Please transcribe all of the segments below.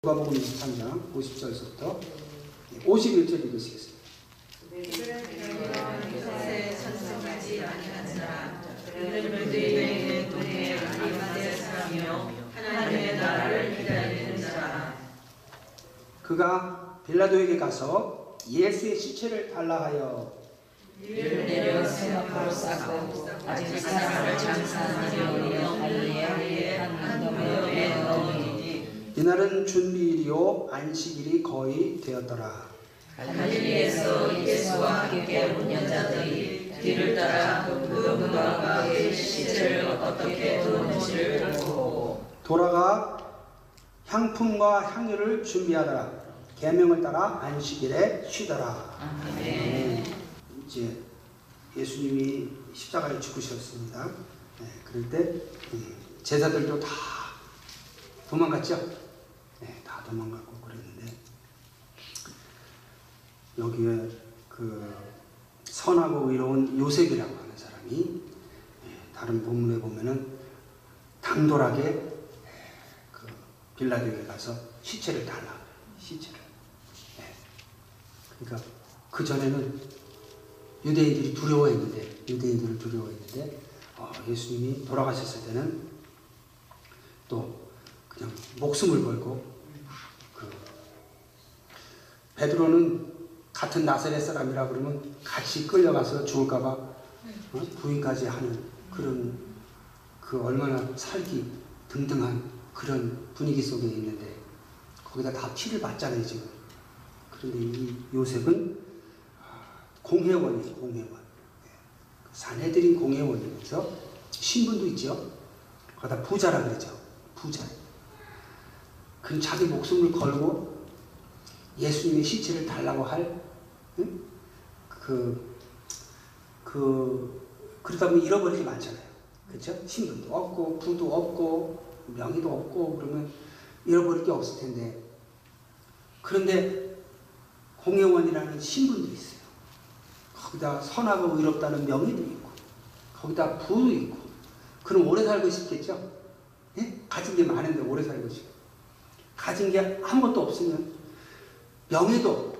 누가복음 23장 50절부터 51절 읽으시겠습니다. 그가 빌라도에게 가서 예수의 시체를 달라 하여 이를 내려 세마포로 싸고 아직 사람을 넣으니 이날은 준비일이요 안식일이 거의 되었더라. 갈릴리에서 예수와 함께 온 여자들이 뒤를 따라 그 무덤과 그의 시체를 어떻게 두었는지를 보고 돌아가 향품과 향유를 준비하더라. 계명을 따라 안식일에 쉬더라. 아멘. 이제 예수님이 십자가에 죽으셨습니다. 네, 그럴 때 음, 제자들도 다 도망갔죠. 도망갔고 그랬는데 여기에 그 선하고 의로운 요셉이라고 하는 사람이 예, 다른 본문에 보면은 당돌하게 예, 그 빌라도에 가서 시체를 달라 시체를. 예. 그러니까 그 전에는 유대인들이 두려워했는데 유대인들을 두려워했는데 어, 예수님이 돌아가셨을 때는 또 그냥 목숨을 걸고 그 베드로는 같은 나사렛 사람이라 그러면 같이 끌려가서 죽을까봐 어? 부인까지 하는 그런 그 얼마나 살기 등등한 그런 분위기 속에 있는데 거기다 다 피를 맞잖아요 지금 그런데 이 요셉은 공회원이에요, 공회원. 예. 사내들인 공회원이면서 신분도 있죠. 거기다 부자라 그러죠. 부자. 그 자기 목숨을 걸고 예수님의 시체를 달라고 할, 응? 그, 그, 그러다 보면 잃어버릴 게 많잖아요. 그렇죠? 신분도 없고, 부도 없고, 명의도 없고, 그러면 잃어버릴 게 없을 텐데. 그런데 공회원이라는 신분도 있어요. 거기다 선하고 의롭다는 명예도 있고, 거기다 부도 있고, 그럼 오래 살고 싶겠죠? 예? 가진 게 많은데 오래 살고 싶고, 가진 게 아무것도 없으면 명예도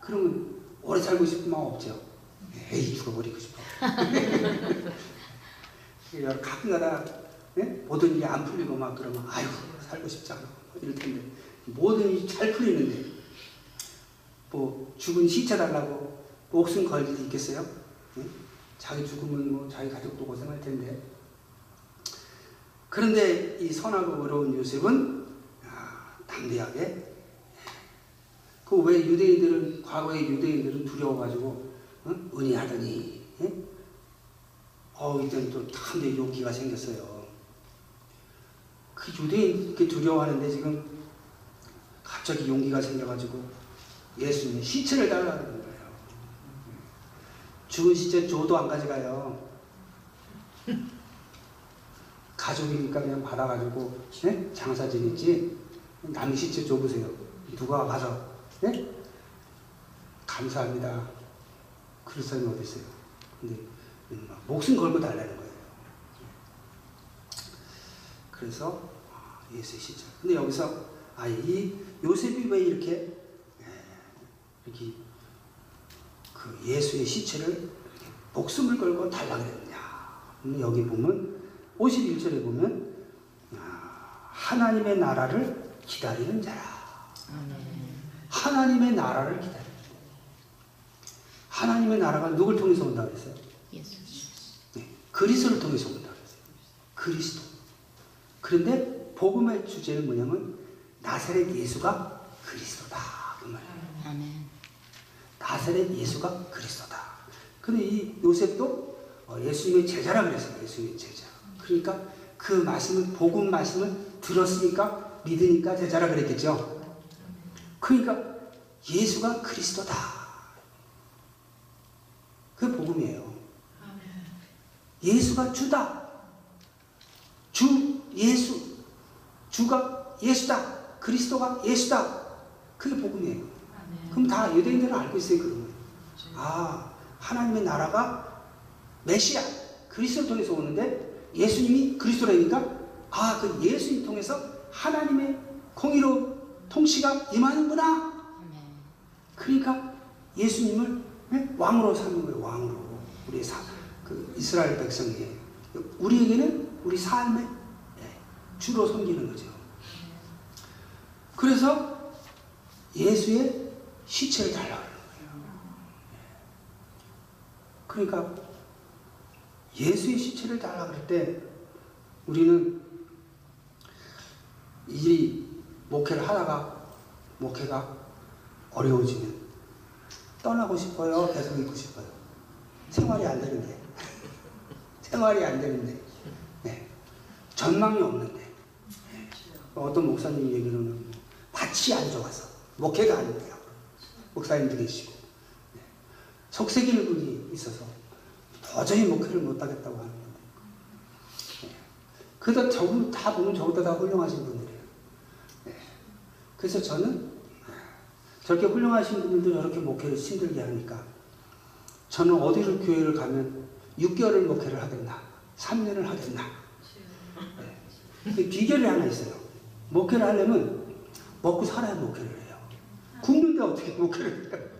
그러면 오래 살고 싶은 마음 없죠? 에이, 죽어버리고 싶어. 가끔가다 예? 모든 일이 안 풀리고 막 그러면 아유 살고 싶지 않아 이럴 텐데 모든 일이 잘 풀리는데 뭐 죽은 시체 달라고 목숨 걸 일이 있겠어요? 응? 자기 죽으면 뭐 자기 가족도 고생할 텐데. 그런데 이 선하고 의로운 요셉은 아, 담대하게 그 왜 유대인들은 과거의 유대인들은 두려워가지고 응? 은혜하더니 응? 어 이때는 또 담대 용기가 생겼어요. 그 유대인 이렇게 두려워하는데 지금 갑자기 용기가 생겨가지고 예수님의 시체를 달라는 거예요. 죽은 시체 줘도 안 가져가요. 가족이니까 그냥 받아가지고 네? 장사 지냈지 남의 시체 줘보세요. 누가 가서 네? 감사합니다. 그럴 사람이 어디 있어요. 근데 막 목숨 걸고 달라는 거예요. 그래서 아, 예수의 시체. 근데 여기서 아, 이 요셉이 왜 이렇게 예, 이렇게 그 예수의 시체를 이렇게 목숨을 걸고 달라 그랬냐. 음, 여기 보면 51절에 보면 아, 하나님의 나라를 기다리는 자라. 하나님의 나라를 자라. 하나님의 나라가 누굴 통해서 온다 그랬어요? 네, 그리스도를 통해서 온다 그랬어요. 그리스도. 그런데 복음의 주제는 뭐냐면 나사렛 예수가 그리스도다. 그 말이에요. 아멘. 나사렛 예수가 그리스도다. 근데 이 요셉도 어, 예수님의 제자라 그랬어요. 예수님의 제자. 그러니까 그 말씀을 복음 말씀을 들었으니까 믿으니까 제자라 그랬겠죠. 그러니까 예수가 그리스도다. 그 복음이에요. 예수가 주다. 주 예수. 주가 예수다. 그리스도가 예수다. 그게 복음이에요. 그럼 다 유대인들은 알고 있어요, 그러면. 아, 하나님의 나라가 메시아, 그리스도를 통해서 오는데 예수님이 그리스도라니까 아, 그 예수님 통해서 하나님의 공의로 통치가 임하는구나. 그러니까 예수님을 예? 왕으로 삼는 거예요. 왕으로 우리 사, 그 이스라엘 백성에게 우리에게는 우리 삶의 예, 주로 섬기는 거죠. 그래서 예수의 시체를 달라 그러는 거예요. 예. 그러니까 예수의 시체를 달라 그럴 때 우리는 이 목회를 하다가 목회가 어려워지면 떠나고 싶어요. 계속 있고 싶어요. 생활이 안 되는데. 생활이 안 되는데. 네. 전망이 없는데. 네. 어떤 목사님 얘기로는 밭이 안 좋아서 목회가 안 돼요. 목사님도 계시고. 네. 속색이는 분이 있어서 도저히 목회를 못 하겠다고 하는 건데. 네. 그래도 저분 다 보면 저보다 다 훌륭하신 분들이에요. 네. 그래서 저는 저렇게 훌륭하신 분들도 저렇게 목회를 힘들게 하니까 저는 어디를 교회를 가면 6개월을 목회를 하겠나 3년을 하겠나 네. 그 비결이 하나 있어요 목회를 하려면 먹고 살아야 목회를 해요 굶는데 어떻게 목회를 해요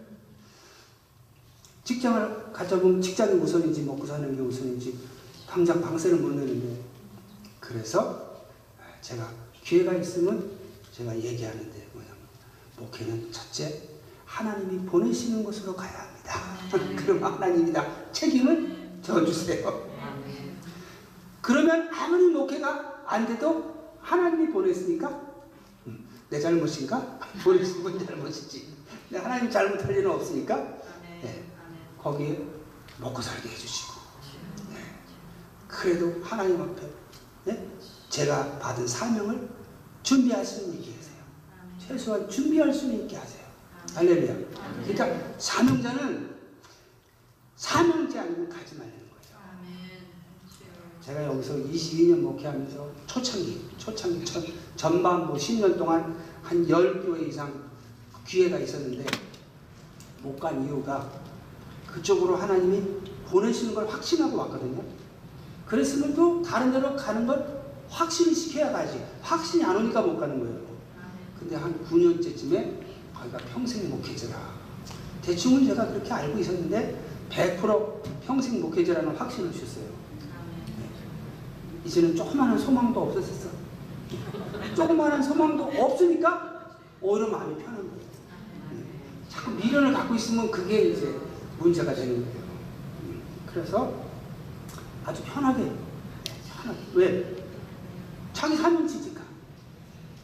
직장을 가져보면 직장이 우선인지 먹고 사는 게 우선인지 당장 방세를 못 내는데 그래서 제가 기회가 있으면 제가 얘기하는데 뭐냐면 목회는 첫째 하나님이 보내시는 곳으로 가야 합니다. 그럼 하나님이 다 책임을 져주세요. 그러면 아무리 목회가 안 돼도 하나님이 보냈으니까 음, 내 잘못인가? 보내신 분 잘못이지. 하나님 잘못할 일은 없으니까 네, 거기에 먹고 살게 해주시고 네, 그래도 하나님 앞에 네, 제가 받은 사명을 준비할 수 있게 하세요. 최소한 준비할 수 있게 하세요. 할렐루야. 그러니까 사명자는 사명제 아니면 가지 말라는 거예요. 제가 여기서 22년 목회하면서 초창기, 초창기 전, 전반 뭐 10년 동안 한 10교회 이상 기회가 있었는데 못 간 이유가 그쪽으로 하나님이 보내시는 걸 확신하고 왔거든요. 그랬으면 또 다른 데로 가는 걸 확신을 시켜야 가지. 확신이 안 오니까 못 가는 거예요. 근데 한 9년째쯤에 거기가 평생 목회자라. 대충은 제가 그렇게 알고 있었는데 100% 평생 목회자라는 확신을 주셨어요. 이제는 조그마한 소망도 없어졌어. 조그마한 소망도 없으니까 오히려 마음이 편한 거예요. 자꾸 미련을 갖고 있으면 그게 이제 문제가 되는 거예요. 그래서 아주 편하게, 편하게. 왜? 자기 사명치니까.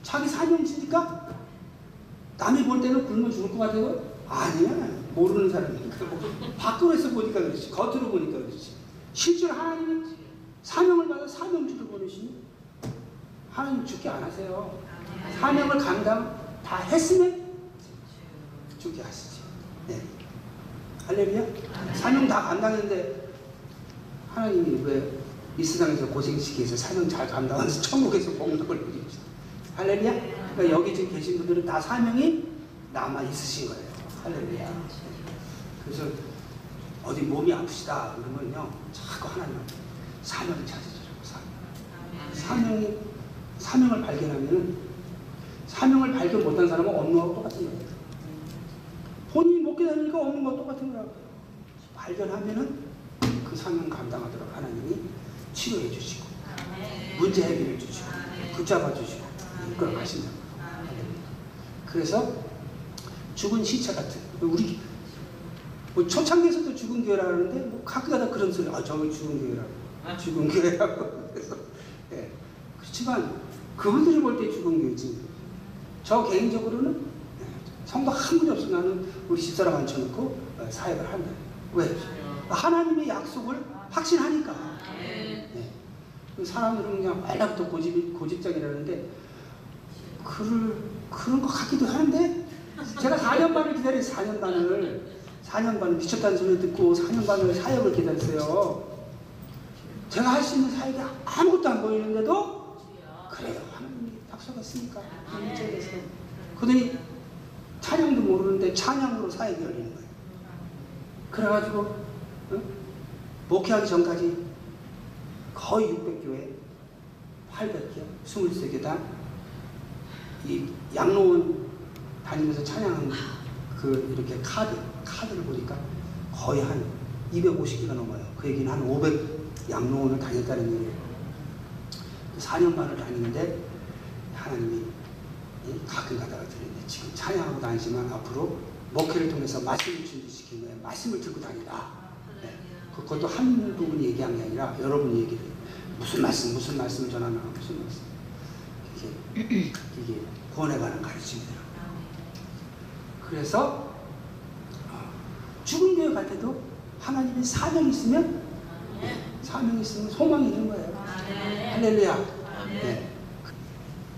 자기 사명치니까 남이 볼 때는 굶어 죽을 것 같아도 아니야. 모르는 사람이니까. 뭐 밖으로서 보니까 그렇지. 겉으로 보니까 그렇지. 실제로 하나님이 사명을 받아 사명주를 보내시니 하나님 죽게 안 하세요. 사명을 감당 다 했으면 죽게 하시지. 네. 할렐루야. 사명 다 감당했는데 하나님이 왜 이 세상에서 고생시키기 위해서 사명 잘 감당해서 천국에서 복락을 누리지. 할렐루야. 그러니까 여기 지금 계신 분들은 다 사명이 남아 있으신 거예요. 할렐루야. 그래서 어디 몸이 아프시다 그러면요 자꾸 하나님 사명을 찾으시라고 사명. 사명이 사명을 발견하면은 사명을 발견 못한 사람은 없는 거하고 똑같은 거예요. 본인이 못 깨달으니까 없는 거 똑같은 거라고. 발견하면은 그 사명 감당하도록 하나님이 치료해 주시고 문제 해결해 주시고 붙잡아 주시고 이끌어 가신다. 그래서 죽은 시체 같은 우리 뭐 초창기에서도 죽은 교회라 하는데 뭐 가끔가다 그런 소리 아 저기 죽은 교회라고. 죽은 교회라고. 그래서 예. 그렇지만 그분들이 볼 때 죽은 교회지. 저 개인적으로는 예, 성도 한 분이 없으면 나는 우리 집사람 앉혀놓고 어, 사역을 한다. 왜? 하나님의 약속을 확신하니까 사람들은 그냥 말라부터 고집 고집적이라는데 그를 그런 것 같기도 하는데 제가 4년 반을 기다렸어요. 4년 반을 4년 반을 미쳤다는 소리 듣고 4년 반을 사역을 기다렸어요. 제가 할 수 있는 사역이 아무것도 안 보이는데도 그래요. 하나님이 약속했으니까 문제에서 그들이 찬양도 모르는데 찬양으로 사역이 열리는 거예요. 그래가지고 어? 목회하기 전까지 거의 600교회, 800교, 23개 다이 양로원 다니면서 찬양한 그 이렇게 카드 카드를 보니까 거의 한 250개가 넘어요. 그 얘기는 한 500 양로원을 다녔다는 얘기예요. 4년 반을 다니는데 하나님이 이 가끔 가다가 들었는데 지금 찬양하고 다니지만 앞으로 목회를 통해서 말씀을 준비시킨 거예요. 말씀을 들고 다니다. 네. 그것도 한 부분이 얘기한 게 아니라 여러분이 얘기를. 무슨 말씀, 무슨 말씀을 전하나, 무슨 말씀. 이게, 이게 구원에 관한 가르침이더라고요. 그래서 어, 죽은 교회 갈 때도 하나님의 사명이 있으면 사명이 있으면 소망이 있는 거예요. 할렐루야. 네.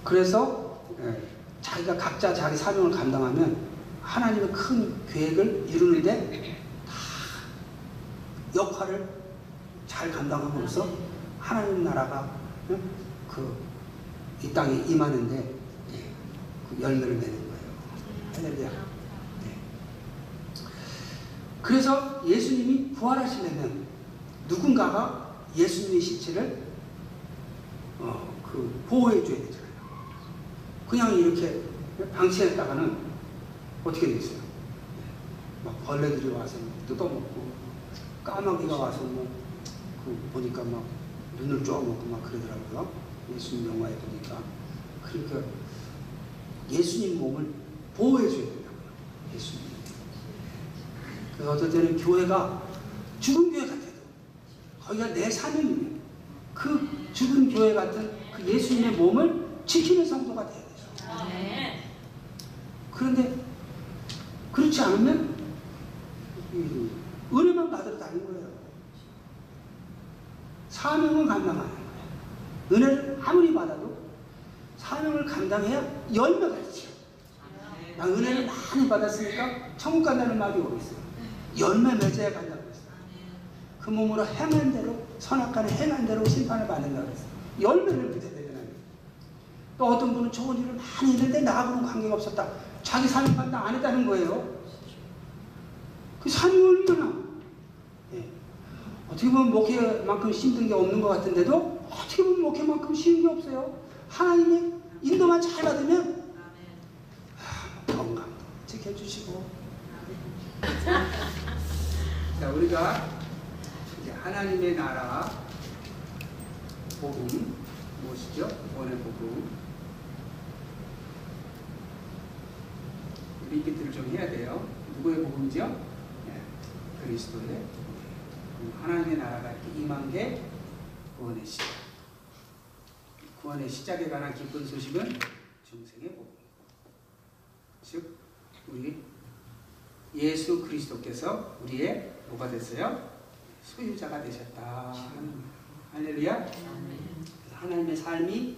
그래서 예, 자기가 각자 자기 사명을 감당하면 하나님의 큰 계획을 이루는데 다 역할을 잘 감당함으로써 하나님 나라가 그 이 땅에 임하는데 예, 그 열매를 내는 거예요. 할렐루야. 네. 그래서 예수님이 부활하시려면 누군가가 예수님의 시체를 어, 그 보호해 줘야 되잖아요. 그냥 이렇게 방치했다가는 어떻게 되겠어요? 막 벌레들이 와서 막 뜯어먹고 까마귀가 와서 뭐 그 보니까 막 눈을 쪼아먹고 막 그러더라고요. 예수님 영화에 보니까 그러니까 예수님 몸을 보호해 줘야 된다고요. 예수님. 그래서 어떨 때는 교회가 죽은 교회 같아도 거기가 내 사명이면 그 죽은 교회 같은 그 예수님의 몸을 지키는 성도가 돼야 되죠. 그런데 그렇지 않으면 이 은혜만 받으러 다니는 거예요. 사명은 감당하는 거예요. 은혜를 아무리 받아도 사명을 감당해야 열매가 있죠. 나 은혜를 많이 받았으니까 천국 간다는 말이 오고 있어요. 열매 맺어야 간다고 했어요. 그 몸으로 행한 대로 선악간에 행한 대로 심판을 받는다고 했어요. 열매를 맺어야 되잖아요. 또 어떤 분은 좋은 일을 많이 했는데 나하고는 관계가 없었다. 자기 사명 감당 안 했다는 거예요. 그 사명이 얼마나 예. 어떻게 보면 목회만큼 힘든 게 없는 것 같은데도 어떻게 보면 목회만큼 쉬운 게 없어요. 하나님의 인도만 잘 받으면 하, 건강도 지켜주시고 자 우리가 이제 하나님의 나라 복음 무엇이죠? 원의 복음 리피트를 좀 해야 돼요. 누구의 복음이죠? 네, 그리스도의. 하나님의 나라가 임한 게 구원의 시작. 구원의 시작에 관한 기쁜 소식은 중생의 복음. 즉 우리 예수 그리스도께서 우리의 뭐가 됐어요? 소유자가 되셨다. 할렐루야. 하나님의 삶이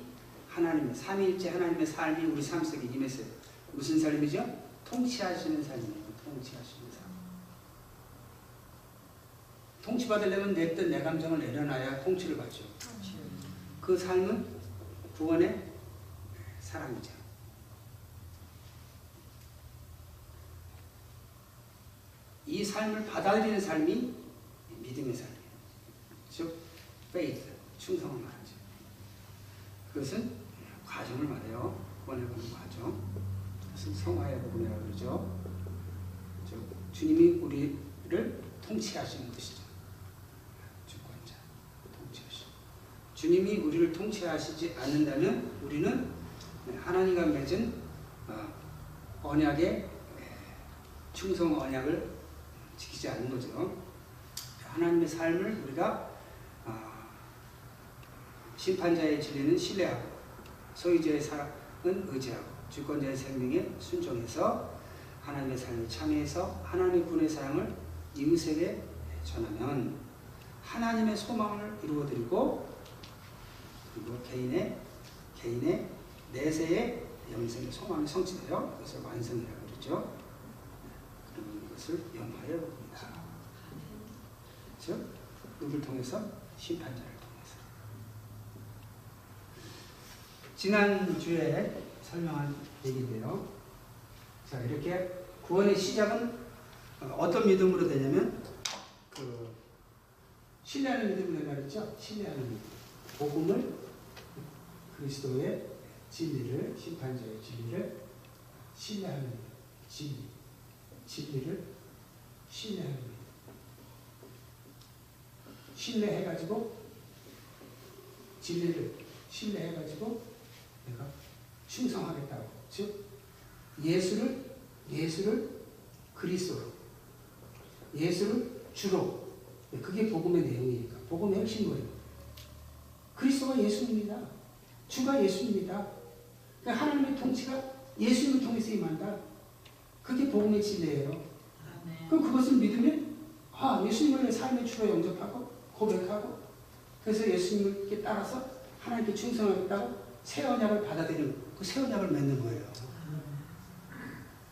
하나님의 삼위일체 하나님의 삶이 우리 삶 속에 임했어요. 무슨 삶이죠? 통치하시는 삶이에요. 통치하시는 삶. 통치받으려면 내 뜻, 내 감정을 내려놔야 통치를 받죠. 그 삶은 구원의 사랑이죠. 이 삶을 받아들이는 삶이 믿음의 삶이에요. 즉, faith, 충성을 말하죠. 그것은 과정을 말해요. 구원을 받는 과정. 그것은 성화의 복음이라고 그러죠. 즉, 주님이 우리를 통치하시는 것이죠. 주권자, 통치하시고. 주님이 우리를 통치하시지 않는다면 우리는 하나님과 맺은 어, 언약의 충성 언약을 지키지 않는 거죠. 하나님의 삶을 우리가 아, 심판자의 진리는 신뢰하고 소유자의 사랑은 의지하고 주권자의 생명에 순종해서 하나님의 삶에 참여해서 하나님의 군의 사랑을 이웃에게 전하면 하나님의 소망을 이루어드리고 그리고 개인의 개인의 내세의 영생의 소망이 성취되어 그것을 완성이라고 그러죠. 그런 것을 연하여 봅니다. 즉 누굴 통해서 심판자를 통해서. 지난 주에 설명한 얘기인데요. 자 이렇게 구원의 시작은 어떤 믿음으로 되냐면 그 신뢰하는 내가 그랬죠. 신뢰하는 믿음. 복음을 그리스도의 진리를 심판자의 진리를 신뢰하는 일. 진리 진리를 신뢰하는 일. 신뢰해가지고 진리를 신뢰해가지고 내가 충성하겠다고 즉 예수를 예수를 그리스도로 예수를 주로 그게 복음의 내용이니까 복음의 핵심이에요. 그리스도가 예수입니다. 주가 예수입니다. 그러니까 하나님의 통치가 예수님을 통해서 임한다. 그게 복음의 진리예요. 그럼 그것을 믿으면 아 예수님을 내 삶의 주로 영접하고 고백하고 그래서 예수님을 이렇게 따라서 하나님께 충성하겠다고 새 언약을 받아들이는 그새 언약을 맺는 거예요.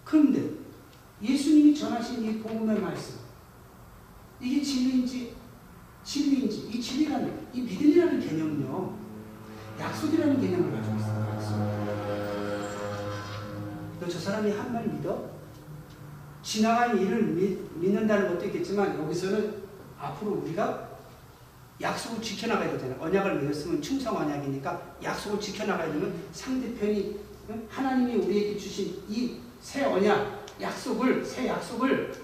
그런데 예수님이 전하신 이 복음의 말씀 이게 진리인지 진리인지 이 진리라는 이 믿음이라는 개념은요 약속이라는 개념을 가지고 있어요. 약속. 너저 사람이 한 말 믿어? 지나간 일을 믿, 믿는다는 것도 있겠지만 여기서는 앞으로 우리가 약속을 지켜나가야 되잖아요. 언약을 맺었으면 충성 언약이니까 약속을 지켜나가야 되면 상대편이 응? 하나님이 우리에게 주신 이 새 언약, 약속을 새 약속을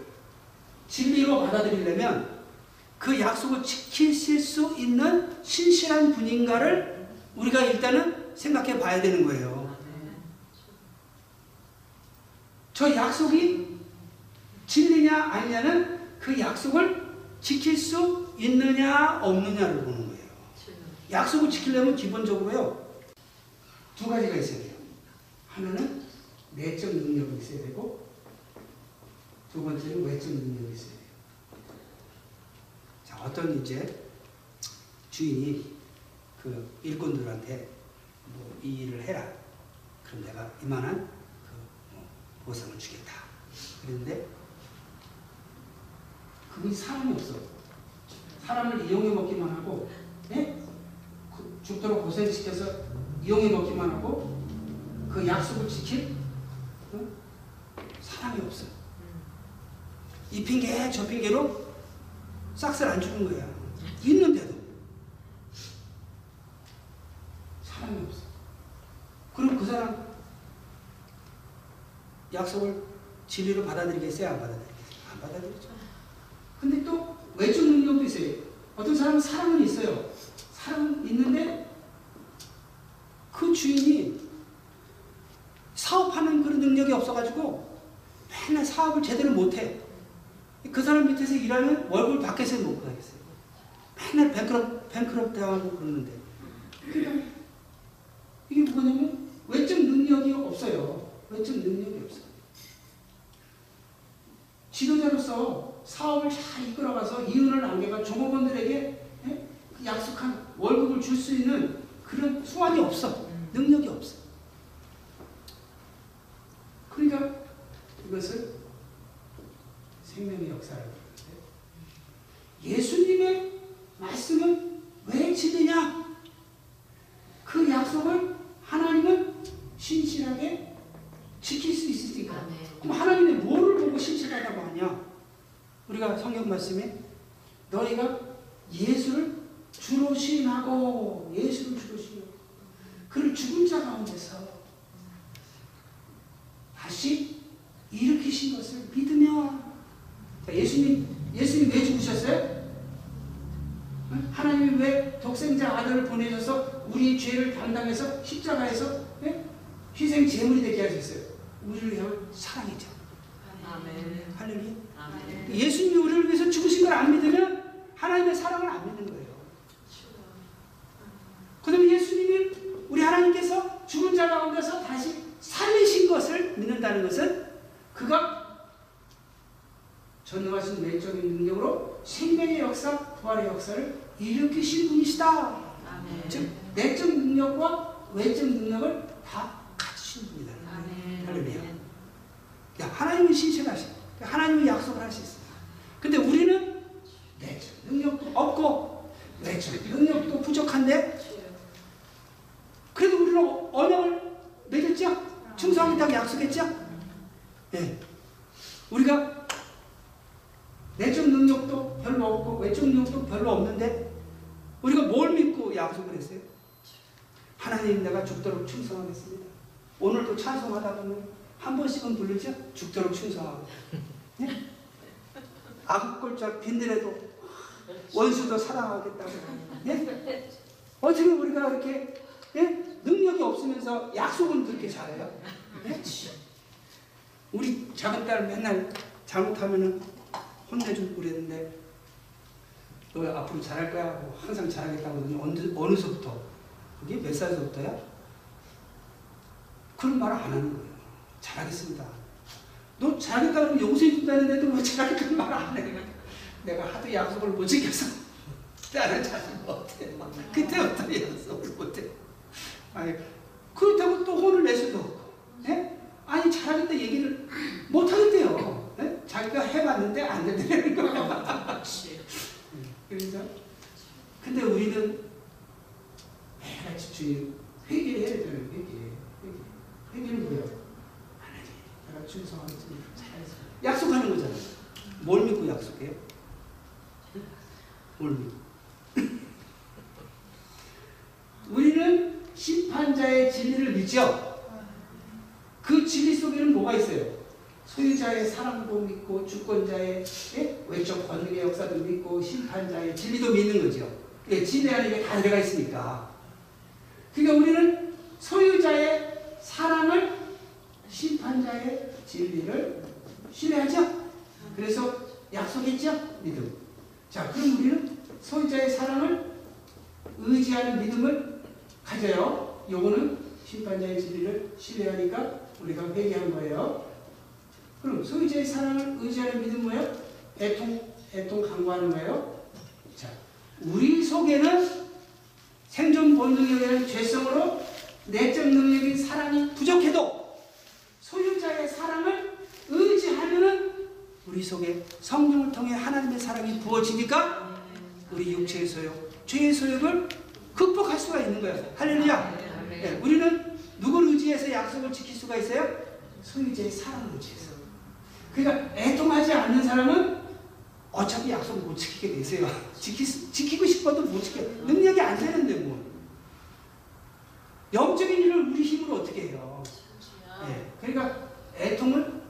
진리로 받아들이려면 그 약속을 지키실 수 있는 신실한 분인가를 우리가 일단은 생각해 봐야 되는 거예요. 저 약속이 진리냐 아니냐는 그 약속을 지킬 수 있느냐 없느냐를 보는 거예요. 약속을 지키려면 기본적으로요 두 가지가 있어야 돼요. 하나는 내적 능력이 있어야 되고 두 번째는 외적 능력이 있어야 돼요. 자 어떤 이제 주인이 그 일꾼들한테 뭐 이 일을 해라. 그럼 내가 이만한 그뭐 보상을 주겠다. 그런데 그분이 사람이 없어. 사람을 이용해 먹기만 하고, 예? 그 죽도록 고생시켜서 이용해 먹기만 하고, 그 약속을 지킬 어? 사람이 없어. 이 핑계 저 핑계로 싹쓸 안 죽은 거야. 있는데도 사람이 없어. 그럼 그 사람 약속을 진리로 받아들이겠어요? 안 받아들이겠어요? 안 받아들이죠. 근데 또 외적 능력도 있어요. 어떤 사람은 사랑은 있어요. 사랑은 있는데 그 주인이 사업하는 그런 능력이 없어가지고 맨날 사업을 제대로 못해. 그 사람 밑에서 일하면 월급을 받겠어요? 못 받겠어요? 맨날 뱅크럽, 뱅크럽 당하고 그러는데. 그러니까 뭐냐면 외적 능력이 없어요. 외적 능력이 없어요. 지도자로서 사업을 잘 이끌어가서 이윤을 남겨가 종업원들에게 예? 그 약속한 월급을 줄 수 있는 그런 수완이 없어. 능력이 없어. 그러니까 이것을 생명의 역사라고 하는데 예수님의 말씀은 왜 진리냐? 그 약속을 신실하게 지킬 수 있으니까. 아멘. 그럼 하나님이 뭐를 보고 신실하다고 하냐? 우리가 성경 말씀에 너희가 예수를 주로 신하고 예수를 주로 신하고 그를 죽은 자 가운데서 다시 일으키신 것을 믿으며 자, 예수님 예수님 왜 죽으셨어요? 응? 하나님이 왜 독생자 아들을 보내셔서 우리의 죄를 담당해서 십자가에서 예? 희생 제물이 되게 하셨어요. 우리를 위한 사랑이죠. 아멘. 할렐루야. 아멘. 예수님이 우리를 위해서 죽으신 걸 안 믿으면 하나님의 사랑을 안 믿는 거예요. 그다음에 예수님이 우리 하나님께서 죽은 자 가운데서 다시 살리신 것을 믿는다는 것은 그가 전능하신 내적인 능력으로 생명의 역사, 부활의 역사를 일으키신 분이시다. 아멘. 즉 내적 능력과 외적 능력을 다 갖추신 분이다. 아멘. 할렐루야. 야, 하나님은 신실하시. 하나님은 약속을 있어요. 근데 우리는 내적 능력도 없고 외적 능력도 부족한데 그래도 우리는 언약을 맺었죠? 충성하겠다고 약속했죠? 예. 우리가 내적 능력도 별로 없고 외적 능력도 별로 없는데 우리가 뭘 믿고 약속을 했어요? 하나님 내가 죽도록 충성하겠습니다. 오늘도 찬송하다 보면 한 번씩은 부르죠? 죽도록 충성하고. 예? 악골짝 빈들에도 원수도 사랑하겠다고. 예? 어떻게 우리가 이렇게 예? 능력이 없으면서 약속은 그렇게 잘해요? 예? 우리 작은 딸 맨날 잘못하면은 혼내주고 그랬는데 너 앞으로 잘할 거야 하고 항상 잘하겠다고 어느, 어느서부터 그게 몇 살서부터야? 그런 말을 안 하는 거예요. 잘하겠습니다. 너 잘하겠다 그러면 용서해 준다는 데도 왜 잘하겠다는 말을 안 해? 내가 하도 약속을 못 지켜서 나는 자신 못해. 그때부터 약속을 못해. 아니, 그렇다고 또 혼을 낼 수도 없고. 예? 아니 잘하겠다 얘기를 못 하겠대요. 예? 자기가 해봤는데 안 된다는 거야. 그래서 근데 우리는 매일 집중이 회개해야 돼요. 회개. 회개. 회개는? 하나님, 내가 충성하겠습니다. 잘하겠습니다. 약속하는 거잖아요. 뭘 믿고 약속해요? 뭘 믿고? 우리는 심판자의 진리를 믿죠. 그 진리 속에는 뭐가 있어요? 소유자의 사랑도 믿고 주권자의 예? 외적 권능의 역사도 믿고 심판자의 진리도 믿는 거죠. 예, 진리 안에 다 들어가 있으니까. 그러니까 우리는 소유자의 사랑을 심판자의 진리를 신뢰하죠. 그래서 약속했죠. 믿음. 자, 그럼 우리는 소유자의 사랑을 의지하는 믿음을 가져요. 요거는 심판자의 진리를 신뢰하니까 우리가 회개한 거예요. 그럼 소유자의 사랑을 의지하는 믿음 뭐예요? 애통, 애통 강구하는 거예요. 자, 우리 속에는 생존 본능에 대한 죄성으로 내적 능력인 사랑이 부족해도 소유자의 사랑을 의지하면은 우리 속에 성령을 통해 하나님의 사랑이 부어지니까 우리 육체의 소욕, 죄의 소욕을 극복할 수가 있는 거예요. 할렐루야. 네, 우리는 누구를 의지해서 약속을 지킬 수가 있어요? 소유자의 사랑을 의지해서. 그러니까 애통하지 않는 사람은 어차피 약속을 못 지키게 되세요. 지키, 지키고 싶어도 못 지켜. 능력이 안 되는데 뭐. 영적인 일을 우리 힘으로 어떻게 해요? 예, 그러니까 애통을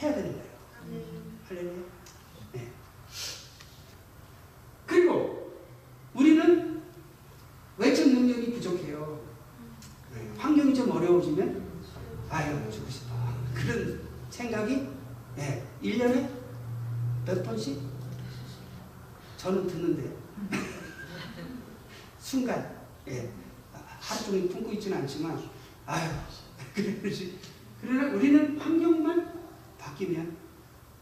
해야 되는 거예요. 할렐루야. 네. 그리고 우리는 외적 능력이 부족해요. 네, 환경이 좀 어려워지면 아유 주고 싶어. 그런 생각이 예, 1년에 몇 번씩 저는 듣는데 순간 예, 하루 종일 품고 있지는 않지만 아유 그러지 그러나 우리는 환경만 바뀌면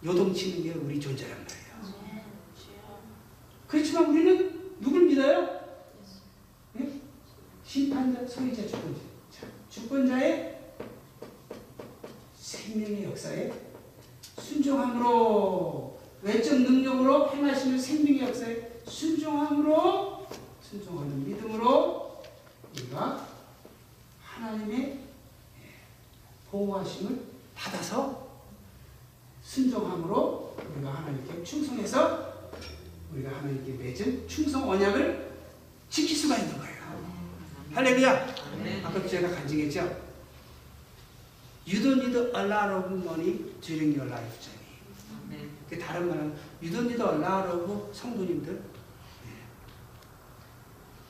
요동치는 게 우리 존재란 말이에요. 그렇지만 우리는 누굴 믿어요? 예? 심판자, 소유자, 주권자. 자, 주권자의 생명의 역사에 순종함으로 외적 능력으로 행하시는 생명의 역사에 순종함으로 순종하는 믿음으로 우리가 하나님의 보호하심을 받아서 순종함으로 우리가 하나님께 충성해서 우리가 하나님께 맺은 충성 언약을 지킬 수가 있는 거예요. 할렐루야. 아까 제가 간증했죠. You don't need a lot of money during your life journey. 그 다른 말은 You don't need a lot of 성도님들. 네.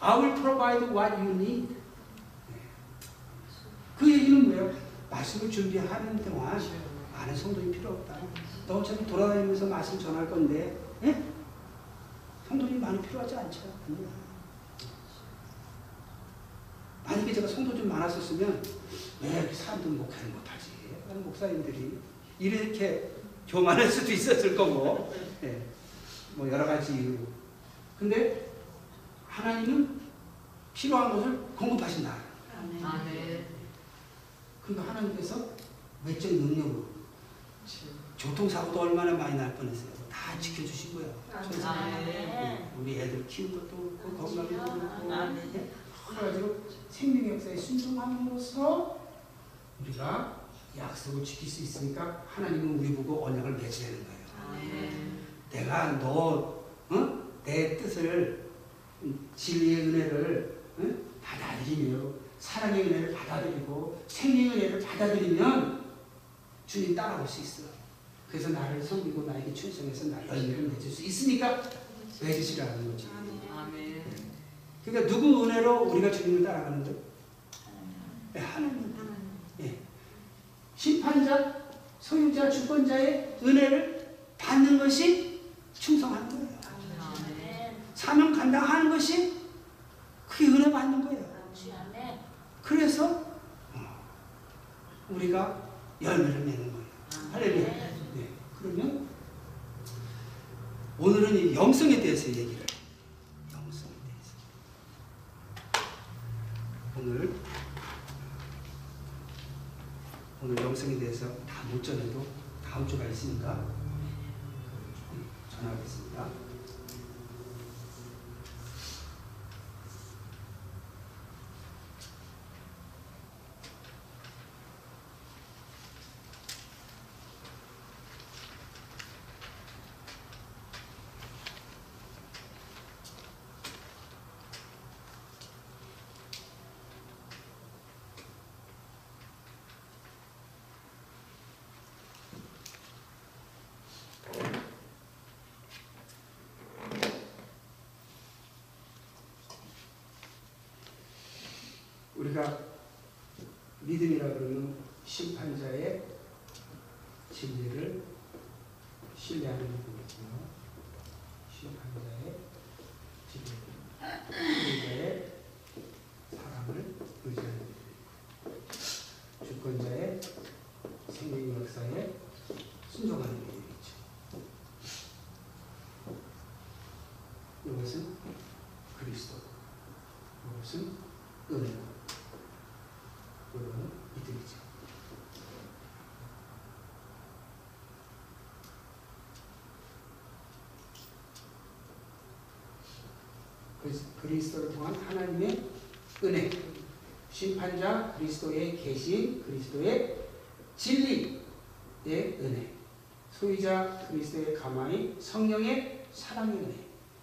I will provide what you need. 네. 그 얘기는 뭐예요? 말씀을 준비하는 동안 많은 성도님 필요 없다. 너 어차피 돌아다니면서 말씀 전할 건데, 예? 성도님 많이 필요하지 않죠. 아니야. 만약에 제가 성도 좀 많았었으면 왜 이렇게 사람들 목회를 못하지? 다른 목사님들이 이렇게 교만할 수도 있었을 거고, 예. 뭐 여러 가지 이유로. 근데 하나님은 필요한 것을 공급하신다. 그러니까 하나님께서 외적 능력으로 교통사고도 얼마나 많이 날 뻔했어요. 다 지켜주신 거예요. 예, 우리 애들 키운 것도 그렇고 건강도 그렇고 예, 여러 가지로 생명의 역사에 순종함으로써 우리가 약속을 지킬 수 있으니까 하나님은 우리 보고 언약을 맺으라는 거예요. 내가 너, 어? 내 뜻을 음, 진리의 은혜를 어? 받아들이며 사랑의 은혜를 받아들이고 생명의 은혜를 받아들이면 주님 따라올 수 있어. 그래서 나를 섬기고 나에게 충성해서 나 열매를 맺을 수 있으니까 맺으시라는 거지. 아멘. 그러니까 누구 은혜로 우리가 주님을 따라가는데? 네, 하나님. 예. 심판자, 소유자, 주권자의 은혜를 받는 것이 충성하는 거예요. 아멘. 사명 사명 감당하는 것이 그게 은혜 받는 거예요. 그래서 어, 우리가 열매를 맺는 거예요. 할렐루야. 네. 그러면 오늘은 이 영성에 대해서 얘기를. 영성에 대해서. 오늘 오늘 영성에 대해서 다못 전해도 다음 주가 있으니까 전하겠습니다. 우리가 믿음이라 그러면 심판자의 진리를 신뢰하는 믿음이고요. 심판자의 진리, 주권자의 사랑을 의지하는 믿음이고, 주권자의 생명 역사에 순종하는 믿음이죠. 이것은 그리스도, 이것은 은혜고, 이거는 믿음이죠. 그리스- 그리스도를 통한 하나님의 은혜, 심판자 그리스도의 계신 그리스도의 진리의 은혜, 소유자 그리스도의 가만히 성령의 사랑의 은혜,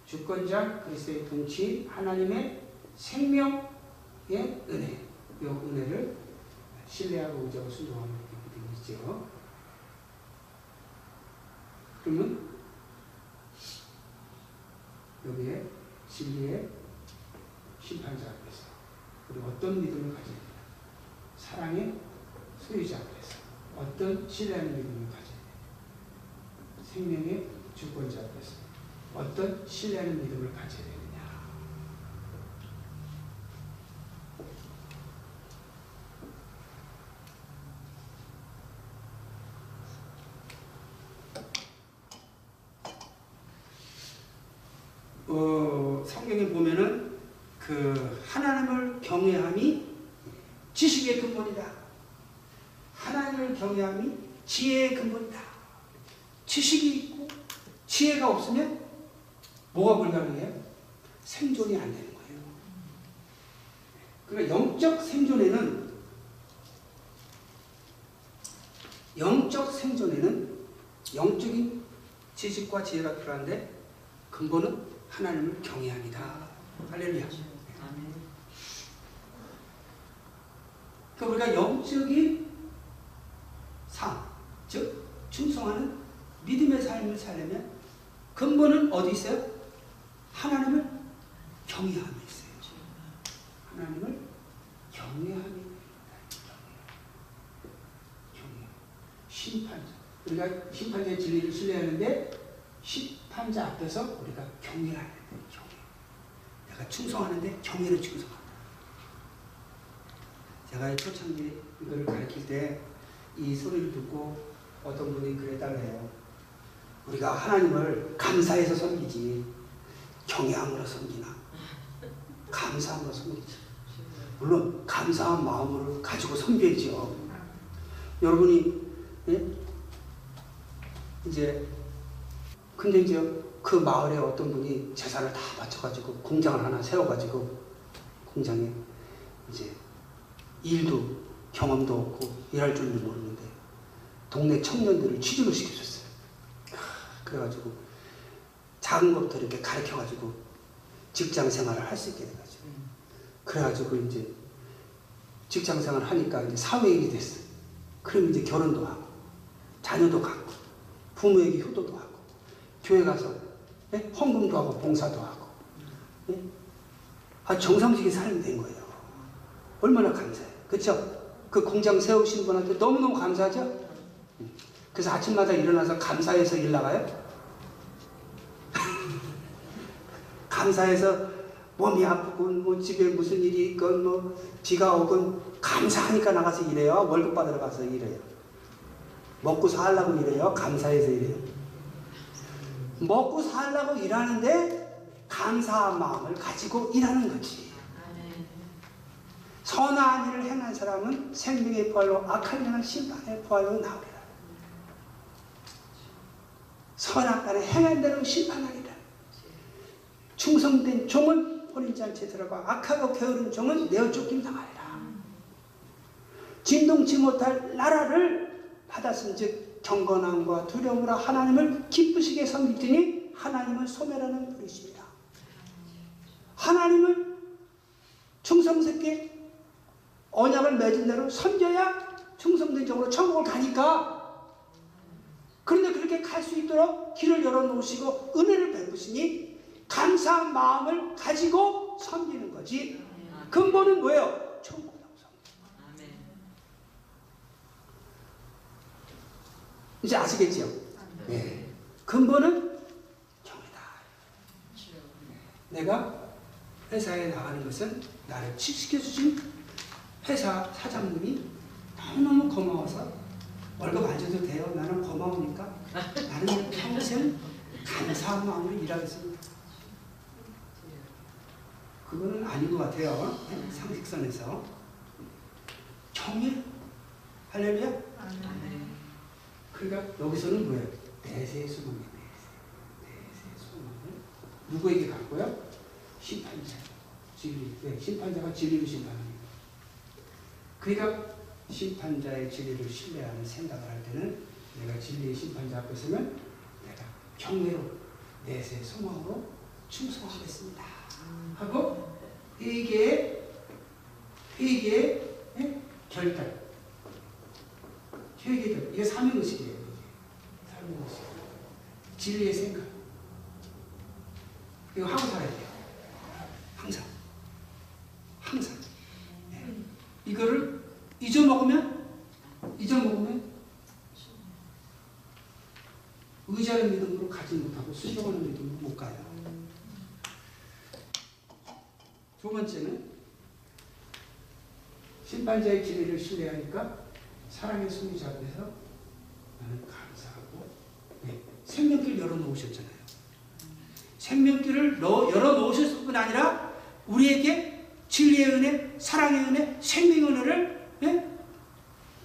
주권자 그리스도의 통치 하나님의 생명의 은혜, 이 은혜를 신뢰하고 의지하고 순종하는 믿음이죠. 그러면 여기에 진리의 심판자 앞에서 우리 어떤 믿음을 가져야 되나? 사랑의 소유자 앞에서 어떤 신뢰하는 믿음을 가져야 되나? 생명의 주권자 앞에서 어떤 신뢰하는 믿음을 가져야 되느냐? 어, 성경에 보면은 그 하나님을 경외함이 지식의 근본이다. 하나님을 경외함이 지혜의 근본이다. 지식이 있고 지혜가 없으면 뭐가 불가능해요? 생존이 안 되는 거예요. 그러니까 영적 생존에는 영적 생존에는 영적인 지식과 지혜가 필요한데 근본은 하나님을 경외합니다. 할렐루야. 그 우리가 영적인 삶, 즉 충성하는 믿음의 삶을 살려면 근본은 어디 있어요? 하나님을 경외함에 있어요. 하나님을 경외함에 있다. 경외. 심판자. 우리가 심판자의 진리를 신뢰하는데 심판자 앞에서 우리가 경외해야 돼. 경외. 내가 충성하는데 경외를 충성한다. 제가 이 초창기 이걸 가르칠 때 이 소리를 듣고 어떤 분이 그래달래요. 우리가 하나님을 감사해서 섬기지 경외함으로 섬기나 감사함으로 섬기지. 물론 감사한 마음을 가지고 섬겨야죠. 여러분이 예? 이제 근데 이제 그 마을에 어떤 분이 재산을 다 바쳐가지고 공장을 하나 세워가지고 공장에 이제 일도 경험도 없고 일할 줄도 모르는데 동네 청년들을 취직을 시켜줬어요. 그래가지고 작은 것부터 이렇게 가르쳐가지고 직장 생활을 할 수 있게 돼가지고 그래가지고 이제 직장 생활 하니까 이제 사회인이 됐어. 그럼 이제 결혼도 하고, 자녀도 갖고, 부모에게 효도도 하고, 교회 가서 예? 헌금도 하고, 봉사도 하고, 예? 아, 정상적인 삶이 된 거예요. 얼마나 감사해요. 그쵸? 그 공장 세우신 분한테 너무너무 감사하죠? 음. 그래서 아침마다 일어나서 감사해서 일 나가요? 감사해서 몸이 아프건 뭐 집에 무슨 일이 있건 뭐 비가 오건 감사하니까 나가서 일해요. 월급 받으러 가서 일해요. 먹고 살라고 일해요. 감사해서 일해요. 먹고 살라고 일하는데 감사한 마음을 가지고 일하는 거지. 선한 일을 행한 사람은 생명의 부활로 악한 일은 심판의 부활로 나오리라. 선악간에 행한 대로 심판하리라. 충성된 종은 혼인잔치에 들어가 악하고 게으른 종은 내어 쫓김 당하리라. 진동치 못할 나라를 받았은 즉 경건함과 두려움으로 하나님을 기쁘시게 섬기더니 하나님을 소멸하는 분이십니다. 하나님을 충성스럽게 언약을 맺은 대로 섬겨야 충성된 종으로 천국을 가니까 그런데 그렇게 갈 수 있도록 길을 열어놓으시고 은혜를 베푸시니 감사한 마음을 가지고 섬기는 거지 근본은 뭐예요? 천국 영성 아멘. 이제 아시겠죠? 네. 근본은 정이다 주여. 내가 회사에 나가는 것은 나를 취직시켜주신 회사 사장님이 너무너무 고마워서 월급 안 줘도 돼요. 나는 고마우니까 나는 평생 감사한 마음으로 일하겠습니다. 그거는 아닌 것 같아요. 상식선에서. 정의? 할렐루야? 아멘. 그러니까 여기서는 뭐예요? 내세의 수명이 내세. 내세의 수명을 누구에게 갖고요? 심판자. 진리. 네, 심판자가 진리를 심판합니다. 그러니까 심판자의 진리를 신뢰하는 생각을 할 때는 내가 진리의 심판자 앞에 서면 내가 경외로 내세의 소망으로 충성하겠습니다. 하고 회개의 회개의 예? 결단. 회개들 이게 사명의식이에요. 사명의식. 진리의 생각. 이거 하고 살아야 돼요. 항상. 항상. 네. 이거를 잊어먹으면 잊어먹으면 의자는 믿음으로 가지 못하고 순종하는 믿음으로 못 가요. 두 번째는 심판자의 진리를 신뢰하니까 사랑의 승리자 앞에서 나는 감사하고 네, 생명길 열어놓으셨잖아요. 생명길을 열어놓으셨을 뿐 아니라 우리에게 진리의 은혜, 사랑의 은혜, 생명의 은혜를 예?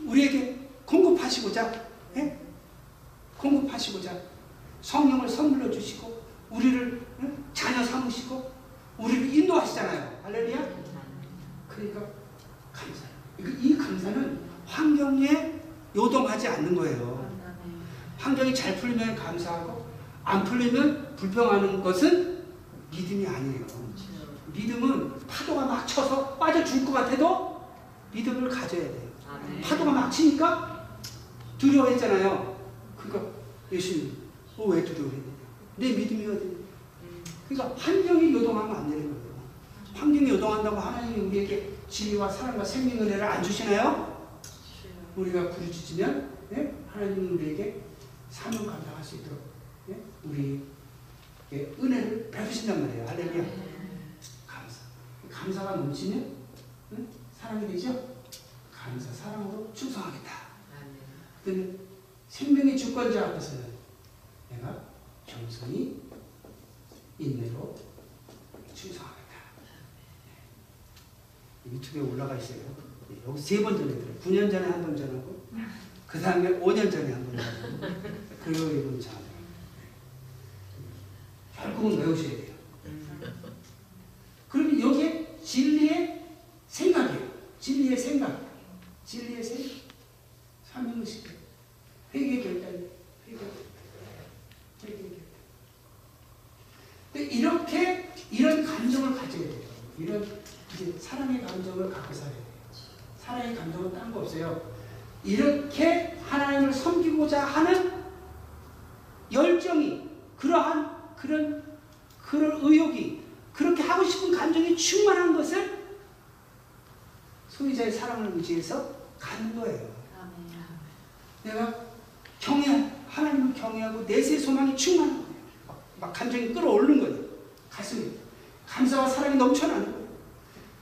우리에게 공급하시고자 예? 공급하시고자 성령을 선물로 주시고 우리를 예? 자녀 삼으시고 우리를 인도하시잖아요. 할렐루야. 그러니까 감사해요. 이- 이 감사는 환경에 요동하지 않는 거예요. 아멘. 환경이 잘 풀리면 감사하고 안 풀리면 불평하는 것은 믿음이 아니에요. 주여. 믿음은 파도가 막 쳐서 빠져 죽을 것 같아도 믿음을 가져야 돼요. 아멘. 파도가 막 치니까 두려워했잖아요. 그러니까 예수님, 어, 왜 두려워했느냐? 내 믿음이 어디? 음. 그러니까 환경이 요동하면 안 되는 거예요. 환경이 요동한다고 하나님이 우리에게 진리와 사랑과 생명 은혜를 안 주시나요? 우리가 부르짖으면 예? 하나님은 우리에게 사명 감당할 수 있도록 예? 우리에게 은혜를 베푸신단 말이에요. 할렐루야. 감사. 감사가 넘치면 응? 사랑이 되죠? 감사, 사랑으로 충성하겠다. 그때는 생명의 주권자 앞에서는 내가 겸손히 인내로 충성하겠다. 네. 유튜브에 올라가 있어요. 네, 여기 세 번 전해드려요. 9년 전에 한 번 전하고, 그 다음에 5년 전에 한 번 전하고, 그리고 이번 전하고. 결국은 외우셔야 돼요. 그러면 여기에 진리의 생각이에요. 진리의 생각. 진리의 생각. 사명의식. 회개 결단. 회개 결단. 이렇게 이런 감정을 가져야 돼요. 이런 이제 사랑의 감정을 갖고 살아야 돼요. 없어요. 이렇게 하나님을 섬기고자 하는 열정이 그러한 그런 그런 의욕이 그렇게 하고 싶은 감정이 충만한 것을 소유자의 사랑을 의지해서 갖는 거예요. 내가 경외 하나님을 경외하고 내세 소망이 충만한 거예요. 막, 막 감정이 끌어오르는 거예요. 가슴에 감사와 사랑이 넘쳐나는 거예요.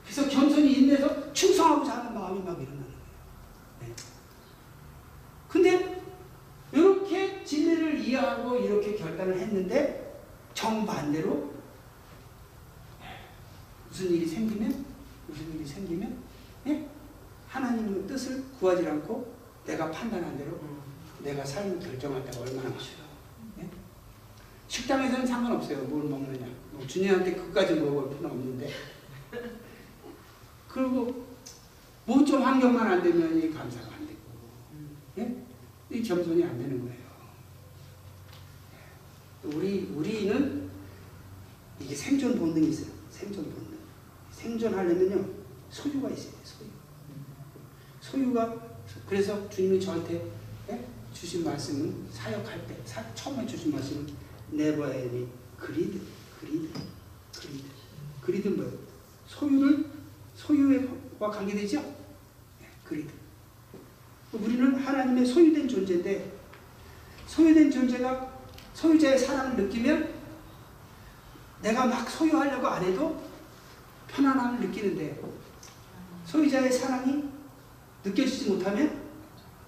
그래서 겸손히 인내해서 충성하고자 마음이 막 일어나는 거예요. 네. 근데 이렇게 진리를 이해하고 이렇게 결단을 했는데 정반대로 무슨 일이 생기면 무슨 일이 생기면 예? 하나님의 뜻을 구하지 않고 내가 판단한 대로 내가 삶을 결정할 때가 얼마나 많아요. 예? 식당에서는 상관없어요. 뭘 먹느냐. 뭐 주님한테 그까지 먹을 필요는 없는데. 그리고 뭐좀 환경만 안 되면 이 감사가 안 되고. 예? 이 겸손이 안 되는 거예요. 우리, 우리는 이게 생존 본능이 있어요. 생존 본능. 생존하려면요, 소유가 있어야 돼요, 소유. 소유가, 그래서 주님이 저한테 예? 주신 말씀은 사역할 때, 사, 처음에 주신 말씀은 never any greed, greed, greed. greed는 뭐예요? 소유를, 소유와 관계되죠? 예, greed. 우리는 하나님의 소유된 존재인데, 소유된 존재가 소유자의 사랑을 느끼면 내가 막 소유하려고 안 해도 편안함을 느끼는데 소유자의 사랑이 느껴지지 못하면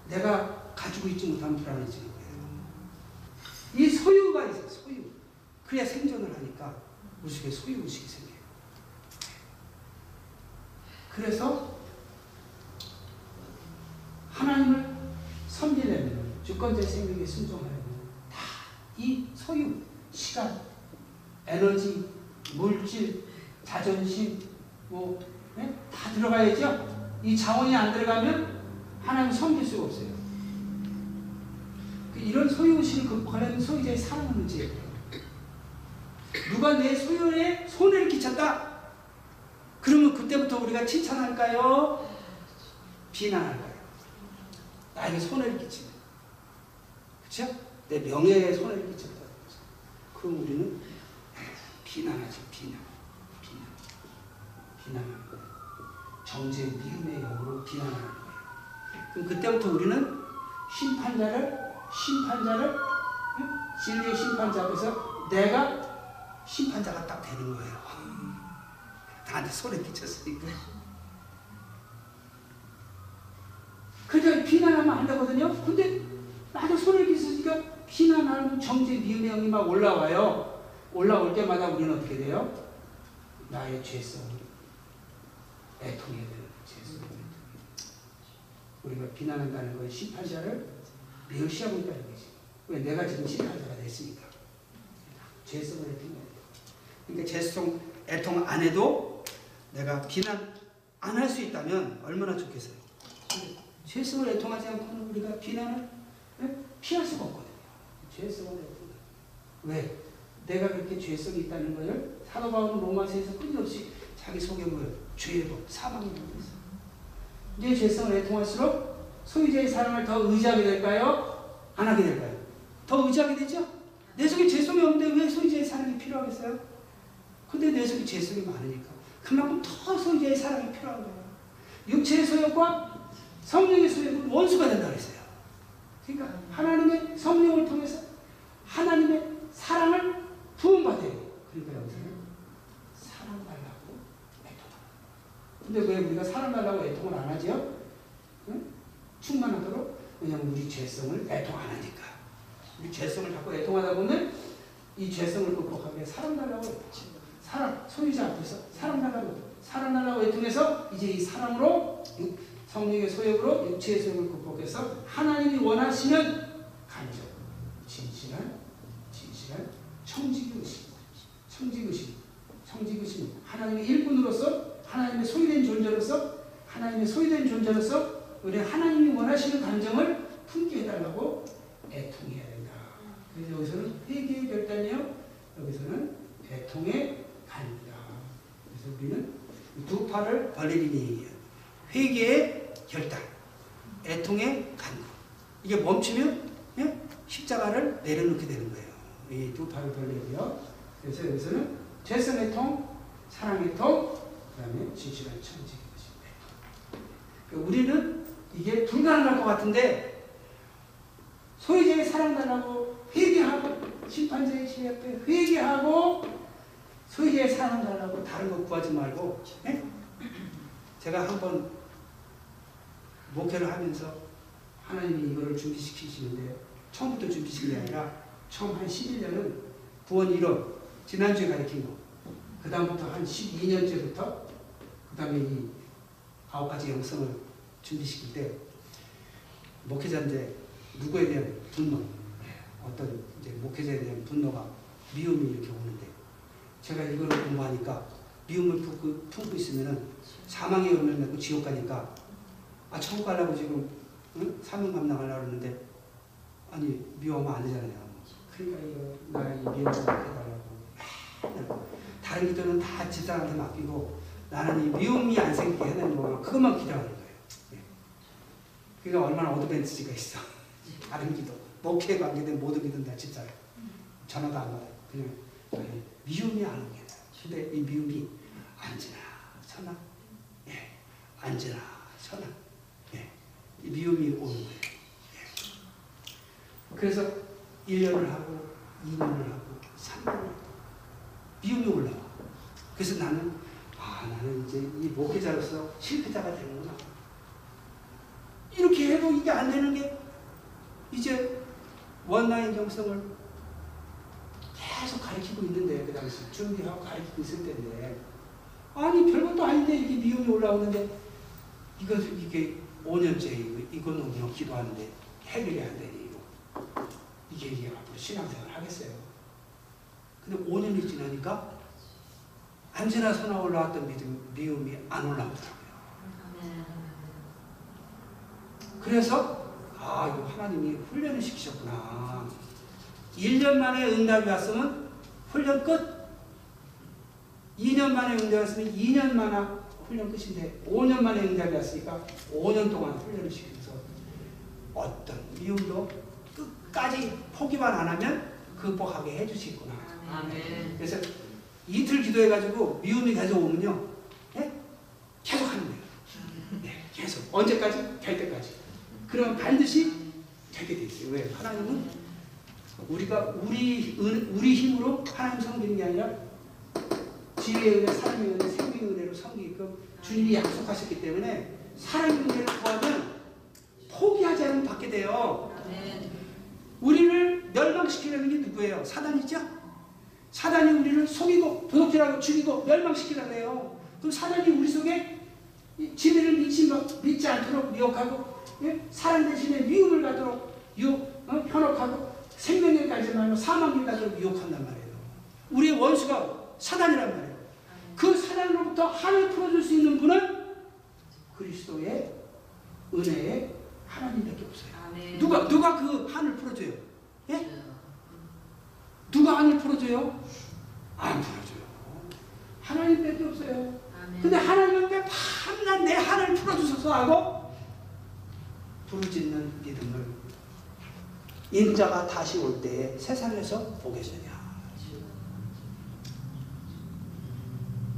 내가 가지고 있지 못하면 불안해지는 거예요. 이 소유가 있어요. 소유. 그래야 생존을 하니까 우리 속에 소유의식이 생겨요. 그래서 하나님을 섬기려면 주권자의 생명에 순종하려면 다 이 소유, 시간, 에너지, 물질, 자존심, 뭐, 예? 다 들어가야죠? 이 자원이 안 들어가면 하나님 섬길 수가 없어요. 그 이런 소유의식을 극복하려면 소유자의 사랑을 의지해야 돼요. 누가 내 소유에 손해를 끼쳤다? 그러면 그때부터 우리가 칭찬할까요? 비난할까요? 나에게 손해를 끼치면. 그쵸? 내 명예에 손해를 끼쳤다. 그럼 우리는 비난하지, 비난. 비난. 비난하는 거예요. 정죄 미움의 영으로 비난하는 거예요. 그럼 그때부터 우리는 심판자를, 심판자를, 응? 진리의 심판자 앞에서 내가 심판자가 딱 되는 거예요. 나한테 손해 끼쳤으니까. 그러니까 비난하면 안 되거든요. 근데 나도 손해 끼쳤으니까 비난하는 정죄 영이 막 올라와요. 올라올 때마다 우리는 어떻게 돼요? 나의 죄성을 애통해야 되는 죄성을 우리가 비난한다는 건 심판자를 멸시하고 있다는 거지. 왜 내가 지금 심판자가 됐으니까. 죄성을 애통해야 돼. 그러니까 죄성 애통 안 해도 내가 비난 안 할 수 있다면 얼마나 좋겠어요. 죄성을 애통하지 않고는 우리가 비난을 예? 피할 수가 없거든요. 죄성을 애통. 왜? 내가 그렇게 죄성이 있다는 것을 사도 바울은 로마서에서 끊임없이 자기 속에 뭐예요? 죄법, 사망이 있어. 내 죄성을 애통할수록 소유자의 사랑을 더 의지하게 될까요? 안 하게 될까요? 더 의지하게 되죠? 내 속에 죄성이 없는데 왜 소유자의 사랑이 필요하겠어요? 근데 내 속에 죄성이 많으니까 그만큼 더 소유자의 사랑이 필요한 거예요. 육체의 소욕과 성령의 소욕은 원수가 된다 그랬어요. 그러니까 하나님의 성령을 통해서 하나님의 사랑을 부음받아야 돼요. 그러니까 여기서는 사랑달라고 애통하는 근데 왜 우리가 사랑달라고 애통을 안 하죠? 응? 충만하도록 왜냐하면 우리 죄성을 애통 안 하니까 우리 죄성을 자꾸 애통하다 보면 이 죄성을 극복하기 사랑달라고 애통하죠. 사랑, 소유자 앞에서 사랑달라고 사랑달라고 애통해서 이제 이 사랑으로 육- 성령의 소욕으로 육체의 소욕을 극복해서 하나님이 원하시는 간접, 진실한 진실한 청지의식, 청지의식, 청지의식. 하나님의 일꾼으로서 하나님의 소유된 존재로서 하나님의 소유된 존재로서 우리 하나님이 원하시는 감정을 품게 해달라고 애통해야 된다. 그래서 여기서는 회개의 결단이요. 여기서는 애통의 간이다. 그래서 우리는 두 팔을 벌리니 회개의 결단. 애통의 간구. 이게 멈추면 예? 십자가를 내려놓게 되는 거예요. 이두 발을 벌려고요. 그래서 여기서는 죄성의 통, 사랑의 통, 그 다음에 진실한 천직의 것입니다. 그러니까 우리는 이게 불가능할 것 같은데 소유자의 사랑달라고 회개하고 심판자의 시 앞에 회개하고 소유자의 사랑달라고 다른 거 구하지 말고 예? 제가 한번 목회를 하면서 하나님이 이거를 준비시키시는데 처음부터 준비시킨 게 아니라 처음 한 11년은 구원 1원 지난주에 가르친 거. 그 다음부터 한 12년째부터 그 다음에 이 아홉 가지 영성을 준비시킬 때 목회자인데 누구에 대한 분노 어떤 이제 목회자에 대한 분노가 미움이 이렇게 오는데 제가 이거를 공부하니까 미움을 품고, 있으면은 사망의 열매를 맺고 지옥 가니까 아 천국 가려고 지금 응? 사명 감당하려고 그러는데 아니 미워하면 안 되잖아요. 그러니까 이거 나의 미움을 해달라고 다른 기도는 다 집사람한테 맡기고 나는 이 미움이 안 생기게 해내는 거 그것만 기도하는 거예요. 예. 그러니까 얼마나 어드밴티지가 있어. 다른 기도, 목회에 관계된 모든 기도는 다 집사람. 전화도 안 받아요. 그냥 아니, 미움이 안 오게. 근데 이 미움이 앉으나 서나 예. 예. 이 미움이 오는 거예요. 예. 그래서 1년을 하고 2년을 하고 3년을 하고 미움이 올라와. 그래서 나는 아 나는 이제 이 목회자로서 실패자가 되는구나. 이렇게 해도 이게 안 되는 게 이제 원나인 정성을 계속 가르치고 있는데 그 당시 준비하고 가르치고 있을 때인데 아니 별것도 아닌데 이게 미움이 올라오는데 이거 이게 5년째 이거 이거는 그냥 기도하는데 해결이 안 되니 이거 이게 이게 앞으로 신앙생활 하겠어요. 근데 5년이 지나니까 언제나 손아 올라왔던 믿음, 미움이 안 올라오더라고요. 그래서 아 이거 하나님이 훈련을 시키셨구나. 1년 만에 응답이 왔으면 훈련 끝. 2년 만에 응답이 왔으면 2년 만에 훈련 끝인데 5년 만에 응답이 왔으니까 5년 동안 훈련을 시키면서 어떤 미움도 끝까지 포기만 안 하면 극복하게 해주시구나. 아멘. 그래서 이틀 기도해가지고 미움이 계속 오면요, 예? 계속 하는 거예요. 네, 계속 언제까지 될 때까지. 그러면 반드시 되게 돼 있어요. 왜? 하나님은 우리가 우리 은, 우리 힘으로 하나님 섬기는 게 아니라 지혜의 은혜, 사랑의 은혜, 생명의 은혜로 섬기게끔 주님이 약속하셨기 때문에 사랑의 은혜를 구하면 포기하지 않으면 받게 돼요. 우리를 멸망시키려는 게 누구예요? 사단이죠? 사단이 우리를 속이고 도둑질하고 죽이고 멸망시키려고 해요. 그럼 사단이 우리 속에 이 지혜를 믿지, 마- 믿지 않도록 미혹하고 예? 사랑 대신에 미움을 가도록 유혹, 어? 현혹하고 생명을 가지 말고 사망을 가도록 유혹한단 말이에요. 우리의 원수가 사단이란 말이에요. 그 사단으로부터 한을 풀어줄 수 있는 분은 그리스도의 은혜의 하나님밖에 없어요. 아멘. 누가 누가 그 한을 풀어줘요? 예? 누가 한을 풀어줘요? 안 풀어줘요. 하나님밖에 없어요. 아멘. 근데 하나님께 밤낮 내 한을 풀어주소서 하고 부르짖는 믿음을 인자가 다시 올 때에 세상에서 보겠느냐.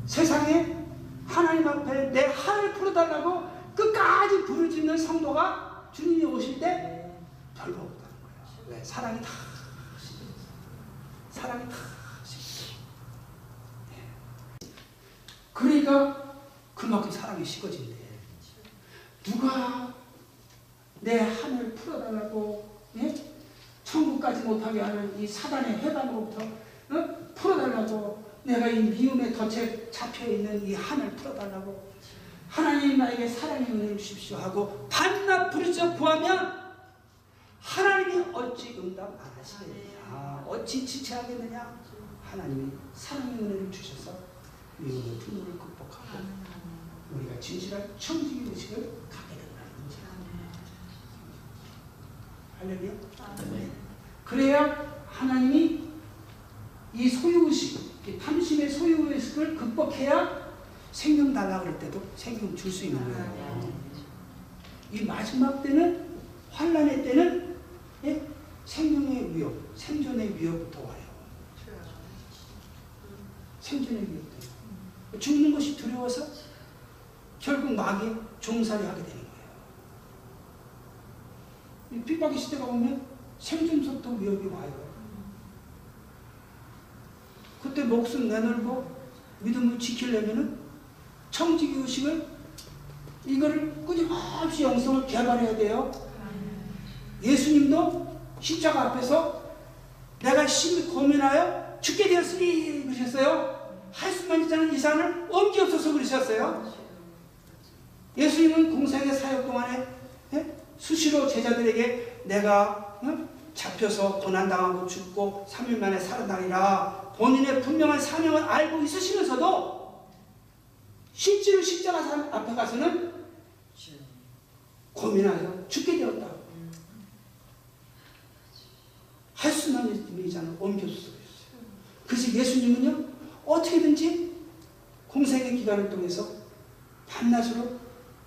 세상에 하나님 앞에 내 한을 풀어달라고 끝까지 부르짖는 성도가 주님이 오실 때 별로 없다는 거예요. 왜? 사랑이 다. 사랑이 다. 예. 그러니까 그만큼 사랑이 식어진대. 누가 내 한을 풀어달라고 예? 천국까지 못하게 하는 이 사단의 해방으로부터 어? 풀어달라고 내가 이 미움의 덫에 잡혀있는 이 한을 풀어달라고 하나님 나에게 사랑의 은혜를 주십시오 하고 밤낮 부르짖어 구하면 하나님이 어찌 응답 안 하시겠느냐? 어찌 지체하겠느냐? 하나님이 사랑의 은혜를 주셔서 미움의 분노를 극복하고 우리가 진실한 청지기 의식을 갖게 된다는 거죠. 할렐루야. 그래야 하나님이 이 소유의식, 이 탐심의 소유의식을 극복해야 생명 달라 그럴 때도 생명 줄 수 있는 거예요. 이 마지막 때는 환란의 때는 예? 생명의 위협, 생존의 위협부터 와요. 생존의 위협부터. 죽는 것이 두려워서 결국 마귀 종살이 하게 되는 거예요. 이 핍박의 시대가 오면 생존부터 위협이 와요. 그때 목숨 내놓고 믿음을 지키려면은 청지기 의식을 이거를 끊임없이 영성을 개발해야 돼요. 예수님도 십자가 앞에서 내가 심히 고민하여 죽게 되었으니 그러셨어요. 할 수만 있자는 이 산을 엄기 없어서 그러셨어요. 예수님은 공생의 사역 동안에 예? 수시로 제자들에게 내가 어? 잡혀서 고난당하고 죽고 3일 만에 살아나리라 본인의 분명한 사명을 알고 있으시면서도 실제로 십자가 산 앞에 가서는 고민하여 죽게 되었다. 할 수만 있는 자는 그랬어요. 그래서 예수님은요 어떻게든지 공생의 기간을 통해서 밤낮으로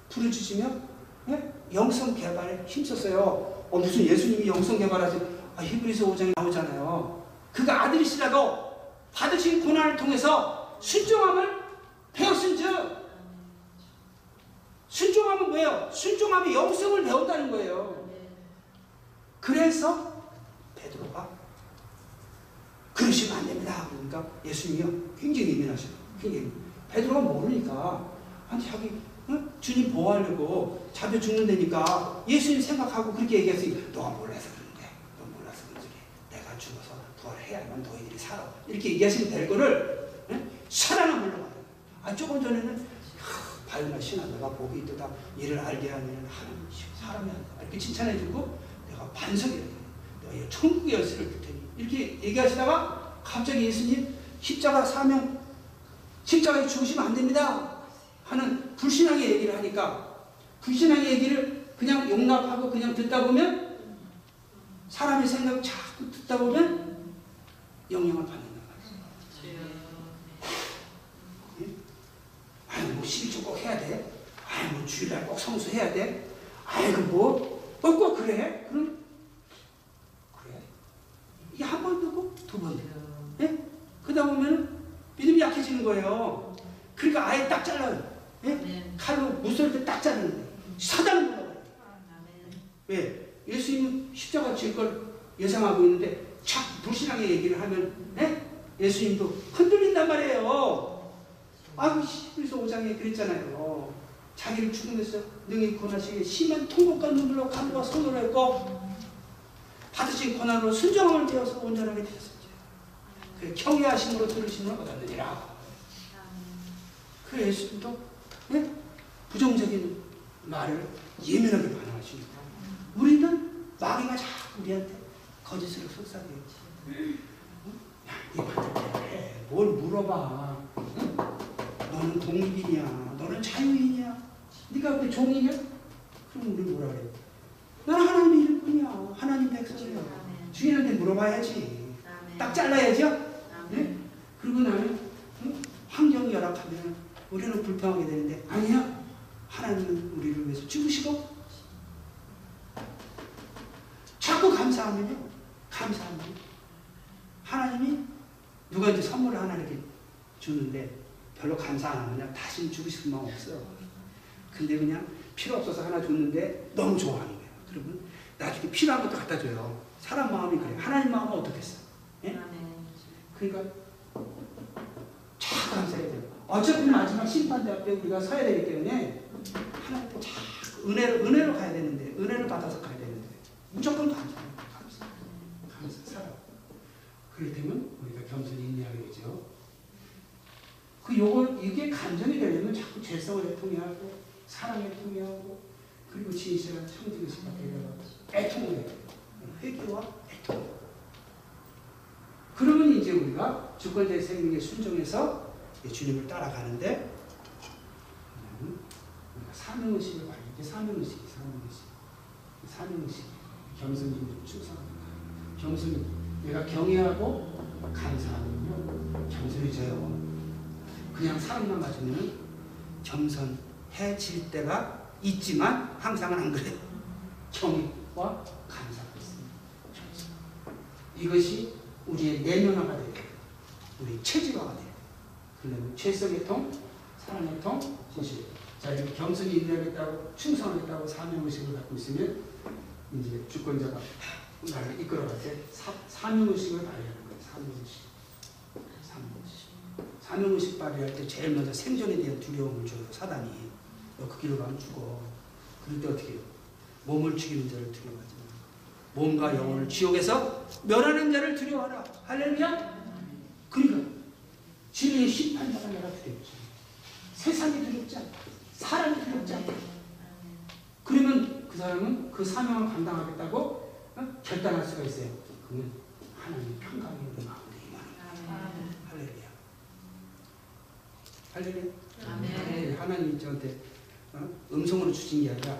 부르짖으며 예? 영성 개발에 힘썼어요. 어, 무슨 예수님이 영성 개발하지? 아, 히브리서 5장에 나오잖아요. 그가 아들이시라도 받으신 고난을 통해서 순종함을 배웠은즉 순종함은 뭐예요? 순종함이 영성을 배운다는 거예요. 그래서 베드로가 그러시면 안 됩니다. 그러니까 예수님이요 굉장히 예민하셔요. 굉장히 베드로가 모르니까 아니 자기 응? 주님 보호하려고 잡혀 죽는다니까 예수님 생각하고 그렇게 얘기했어요. 너가 몰라서 그런데 너 몰라서 그런 소리. 내가 죽어서 살아. 이렇게 얘기하시면 될 거를 응? 살아나 물러가요. 아 조금 전에는 바요나 신하 내가 복이 있도다 이를 알게 하면 하나님 사람이 한다. 이렇게 칭찬해주고 내가 반석이라 너희 천국의 열쇠를 줄 테니 이렇게 얘기하시다가 갑자기 예수님 십자가 사명 십자가에 죽으시면 안 됩니다 하는 불신앙의 얘기를 하니까 불신앙의 얘기를 그냥 용납하고 그냥 듣다 보면 사람의 생각 자꾸 듣다 보면 영향을 받는다 아이 뭐 12조 꼭 해야 돼? 아이 뭐 주일날 꼭 성수해야 돼? 아이 그뭐꼭 그래? 그럼 그래 이게 한번 듣고 두번 듣고 예? 그러다 보면 믿음이 약해지는 거예요 그러니까 아예 딱 잘라요 예? 칼로 무서울 때딱 자르는 거예요 사단을 몰라요 왜? 예수님은 십자가 질 걸 예상하고 있는데 자꾸 불신앙의 얘기를 하면 예? 예수님도 흔들린단 말이에요 아, 그래서 5장에 그랬잖아요. 자기를 죽음에서 능히 고나시게 심한 통곡과 눈물로 간과 손으로 했고 받으신 고난으로 순종을 되어서 온전하게 되셨습니다. 그 경외하심으로 들으심을 얻었느니라. 그 예수님도 네? 부정적인 말을 예민하게 반응하십니다. 우리는 마귀가 자꾸 우리한테 거짓으로. 야, 때뭘 물어봐. 응? 너는 독립이냐? 너는 자유인이야? 네가 왜 종이냐? 그럼 우리 뭐라 그래? 나는 하나님의 일꾼이야. 하나님 백성이야. 주인한테 물어봐야지. 딱 잘라야죠? 네? 그리고 나는 응? 환경이 열악하면 우리는 불평하게 되는데 아니야. 하나님은 우리를 위해서 죽으시고 자꾸 감사하면요. 감사하면 하나님이 누가 이제 선물을 하나님께 주는데 별로 감사 안 하면 다시는 주고 싶은 마음 없어요. 근데 그냥 필요 없어서 하나 줬는데 너무 좋아하는 거예요. 그러면 나중에 필요한 것도 갖다 줘요. 사람 마음이 그래요. 하나님 마음은 어떻겠어? 예? 그러니까 참 감사해야 돼요. 어차피 마지막 심판대 앞에 우리가 서야 되기 때문에 하나님께 자꾸 은혜로, 은혜로 가야 되는데 은혜를 받아서 가야 되는데 무조건. 감사. 그럴 때면 우리가 겸손히 인내하게 되죠. 그 요걸 이게 감정이 되려면 자꾸 죄성을 통해하고 사랑에 통해하고 그리고 진실한 청지기 수밖에 애통을 해요. 회개와 애통. 그러면 이제 우리가 주권자의 생명에 순종해서 주님을 따라가는데 음, 우리가 사명의식을 가지고 이게 사명의식이 사명의식 사명의식 겸손이 좀 축소합니다. 겸손이 내가 경외하고 감사하면요 겸손해져요. 그냥 사람만 맞으면 겸손해질 때가 있지만 항상은 안 그래요. 경과 감사가 있습니다. 이것이 우리의 내면화가 돼요. 우리 체질화가 돼요. 그러면 최성의 통, 사랑의 통, 진실. 자, 이렇게 겸손히 인내하겠다고, 충성하겠다고 사명의식을 갖고 있으면 이제 주권자가 나를 이끌어갈 때 사, 사명의식을 발휘하는 거예요. 사명의식. 사명의식. 사명의식 발휘할 때 제일 먼저 생존에 대한 두려움을 줘요. 사단이. 너 그 길로 가면 죽어. 그럴 때 어떻게 해요? 몸을 죽이는 자를 두려워하지 마. 몸과 영혼을 지옥에서 멸하는 자를 두려워하라. 할렐루야. 그러니까 진리의 심판자가 내가 두렵지. 세상이 두렵지 않다. 사람이 두렵지 않다. 그러면 그 사람은 그 사명을 감당하겠다고 어? 결단할 수가 있어요. 그러면 하나님 평강이 우리 마음에 임하는. 할렐루야. 할렐루야. 아멘. 하나님이 저한테 어? 음성으로 주신 게 아니라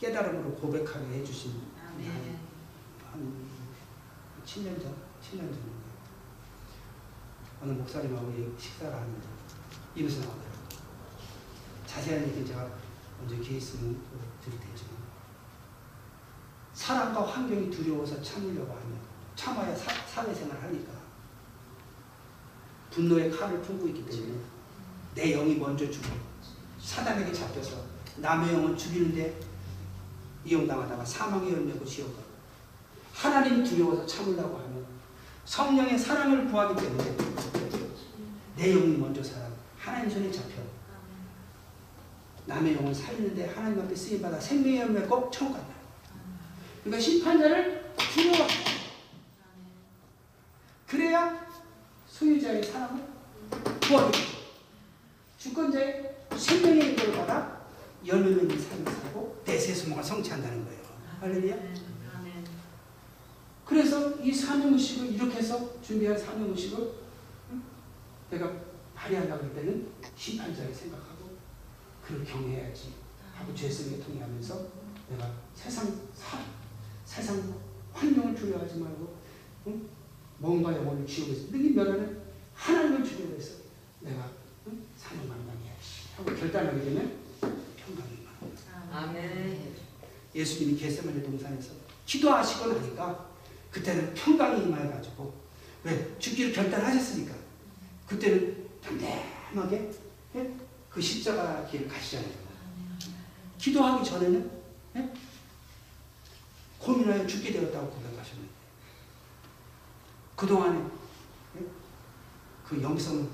깨달음으로 고백하게 해주신 아멘. 한 7년 전, 7년 전인가 어느 목사님하고 이 식사를 하는데 입에서 나오더라고요. 자세한 얘기는 제가 언제 기회 있으면 드릴 테지만 사람과 환경이 두려워서 참으려고 하면 참아야 사, 사회생활 하니까. 분노의 칼을 품고 있기 때문에 내 영이 먼저 죽어. 사단에게 잡혀서 남의 영을 죽이는데 이용당하다가 사망의 열매고 지옥 가고 하나님 두려워서 참으려고 하면 성령의 사랑을 구하기 때문에 내 영이 먼저 살아. 하나님 손에 잡혀. 남의 영을 살리는데 하나님 앞에 쓰임받아 생명의 열매 꼭 천국 간다 그러니까 심판자를 두려워 그래야 소유자의 사랑을 구하게 돼 주권자의 생명의 인도를 받아 열매 맺는 삶을 살고 대세 소망을 성취한다는 거예요 할렐루야. 그래서 이 사명의식을 이렇게 해서 준비한 사명의식을 응? 내가 발휘하려고 할 때는 심판자를 생각하고 그를 경외해야지 하고 죄성에 통해하면서 내가 세상 사, 세상 환경을 두려워하지 말고 응? 몸과 영혼을 지옥에서 능히 멸하는 하나님을 주려해서 내가 응? 사명 감당해야지 하고 결단하게 되면 평강이 거예요. 아멘. 예수님이 겟세마네 동산에서 기도하시고 나니까 그때는 평강이 임해가지고 왜 죽기를 결단하셨으니까 그때는 담담하게 예? 그 십자가 길을 가시잖아요. 기도하기 전에는 예? 고민하여 죽게 되었다고 고백하셨는데 그동안에 예? 그 영성을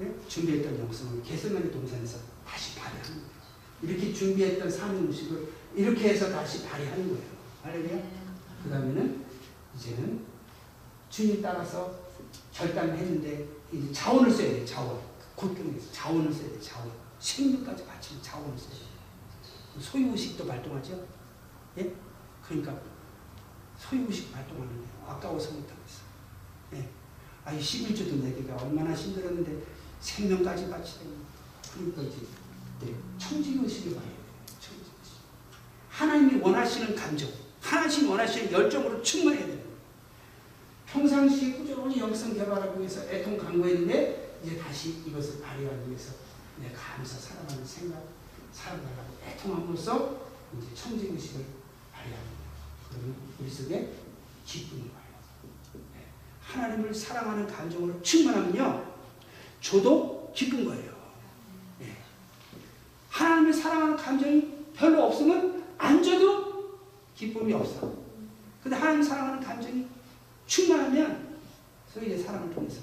예? 준비했던 영성을 겟세마네 동산에서 다시 발휘하는 거예요. 이렇게 준비했던 사명 음식을 이렇게 해서 다시 발휘하는 거예요. 할렐루야. 그 다음에는 이제는 주님 따라서 결단을 했는데 이제 자원을 써야 돼요. 자원. 곧경에서 자원을 써야 돼요. 자원. 생명까지 바치는 자원을 써야 돼요. 소유의식도 발동하죠. 예? 그러니까 소유의식 발동하는 데 아까워서 못하고 있어. 예. 아 이 11조도 내기가 얼마나 힘들었는데 생명까지 바치다니. 그러니까 이제 네, 청지의식을 봐야 돼요. 청지의식. 하나님이 원하시는 감정, 하나님이 원하시는 열정으로 충만해야 돼요. 평상시에 꾸준히 영성 개발하기 위해서 애통 강구했는데 이제 다시 이것을 발휘하기 위해서 내 감사 사랑하는 생각, 살아가려고 애통함으로써 이제 청지의식을. 그러면 우리 속에 기쁨이 와요. 네. 하나님을 사랑하는 감정으로 충만하면요, 저도 기쁜 거예요. 네. 하나님을 사랑하는 감정이 별로 없으면 안 줘도 기쁨이 없어. 근데 하나님 사랑하는 감정이 충만하면 소위 내 사랑을 통해서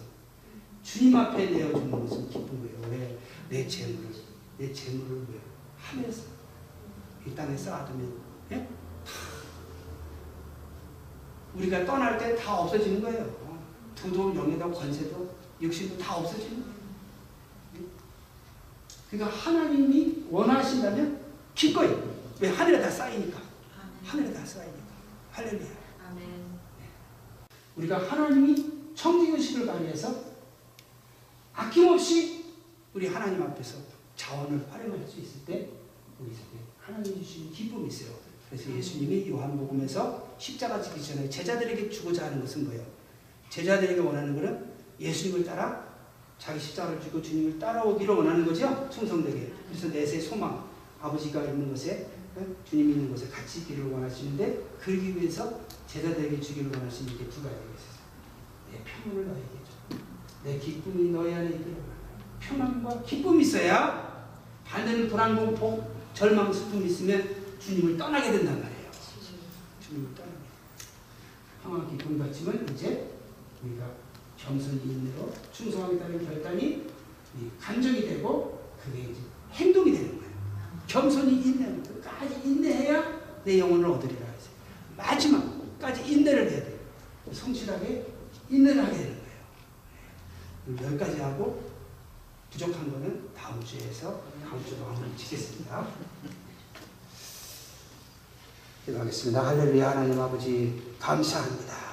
주님 앞에 내어주는 것은 기쁜 거예요. 왜? 내 재물을, 내 재물을 왜? 하면서 이 땅에 쌓아두면, 예? 다 우리가 떠날 때 다 없어지는 거예요. 두도, 영예도, 권세도, 육신도 다 없어지는 거예요. 그러니까 하나님이 원하신다면 기꺼이. 왜? 하늘에 다 쌓이니까. 하늘에 다 쌓이니까. 할렐루야. 아멘. 우리가 하나님이 청지의식을 발휘해서 아낌없이 우리 하나님 앞에서 자원을 활용할 수 있을 때 우리 속에 하나님 주시는 기쁨이 있어요 그래서 예수님이 요한복음에서 십자가 지기 전에 제자들에게 주고자 하는 것은 뭐예요? 제자들에게 원하는 것은 예수님을 따라 자기 십자가를 지고 주님을 따라오기를 원하는 거죠. 충성되게. 그래서 내세 소망, 아버지가 있는 곳에 어? 주님이 있는 곳에 같이 있기를 원하시는데 그러기 위해서 제자들에게 주기를 원하시는 게 두 가지가 있어요. 내 평온을 너에게 줘. 내 기쁨이 너희 안에 있기를 원한다. 평안과 기쁨이 있어야 반대는 불안, 공포, 절망, 슬픔이 있으면 주님을 떠나게 된단 말이에요. 주님을 떠나게. 기쁨 같지만 이제 우리가 겸손히 인내로 충성하겠다는 결단이 이 감정이 되고 그게 이제 행동이 되는 거예요. 겸손히 인내하는 끝까지 인내해야 내 영혼을 얻으리라 해서 마지막까지 인내를 해야 돼요. 성실하게 인내를 하게 되는 거예요. 여기까지 하고 부족한 거는 다음 주에서 다음 주로 한번 짓겠습니다. 기도하겠습니다. 할렐루야 하나님 아버지 감사합니다.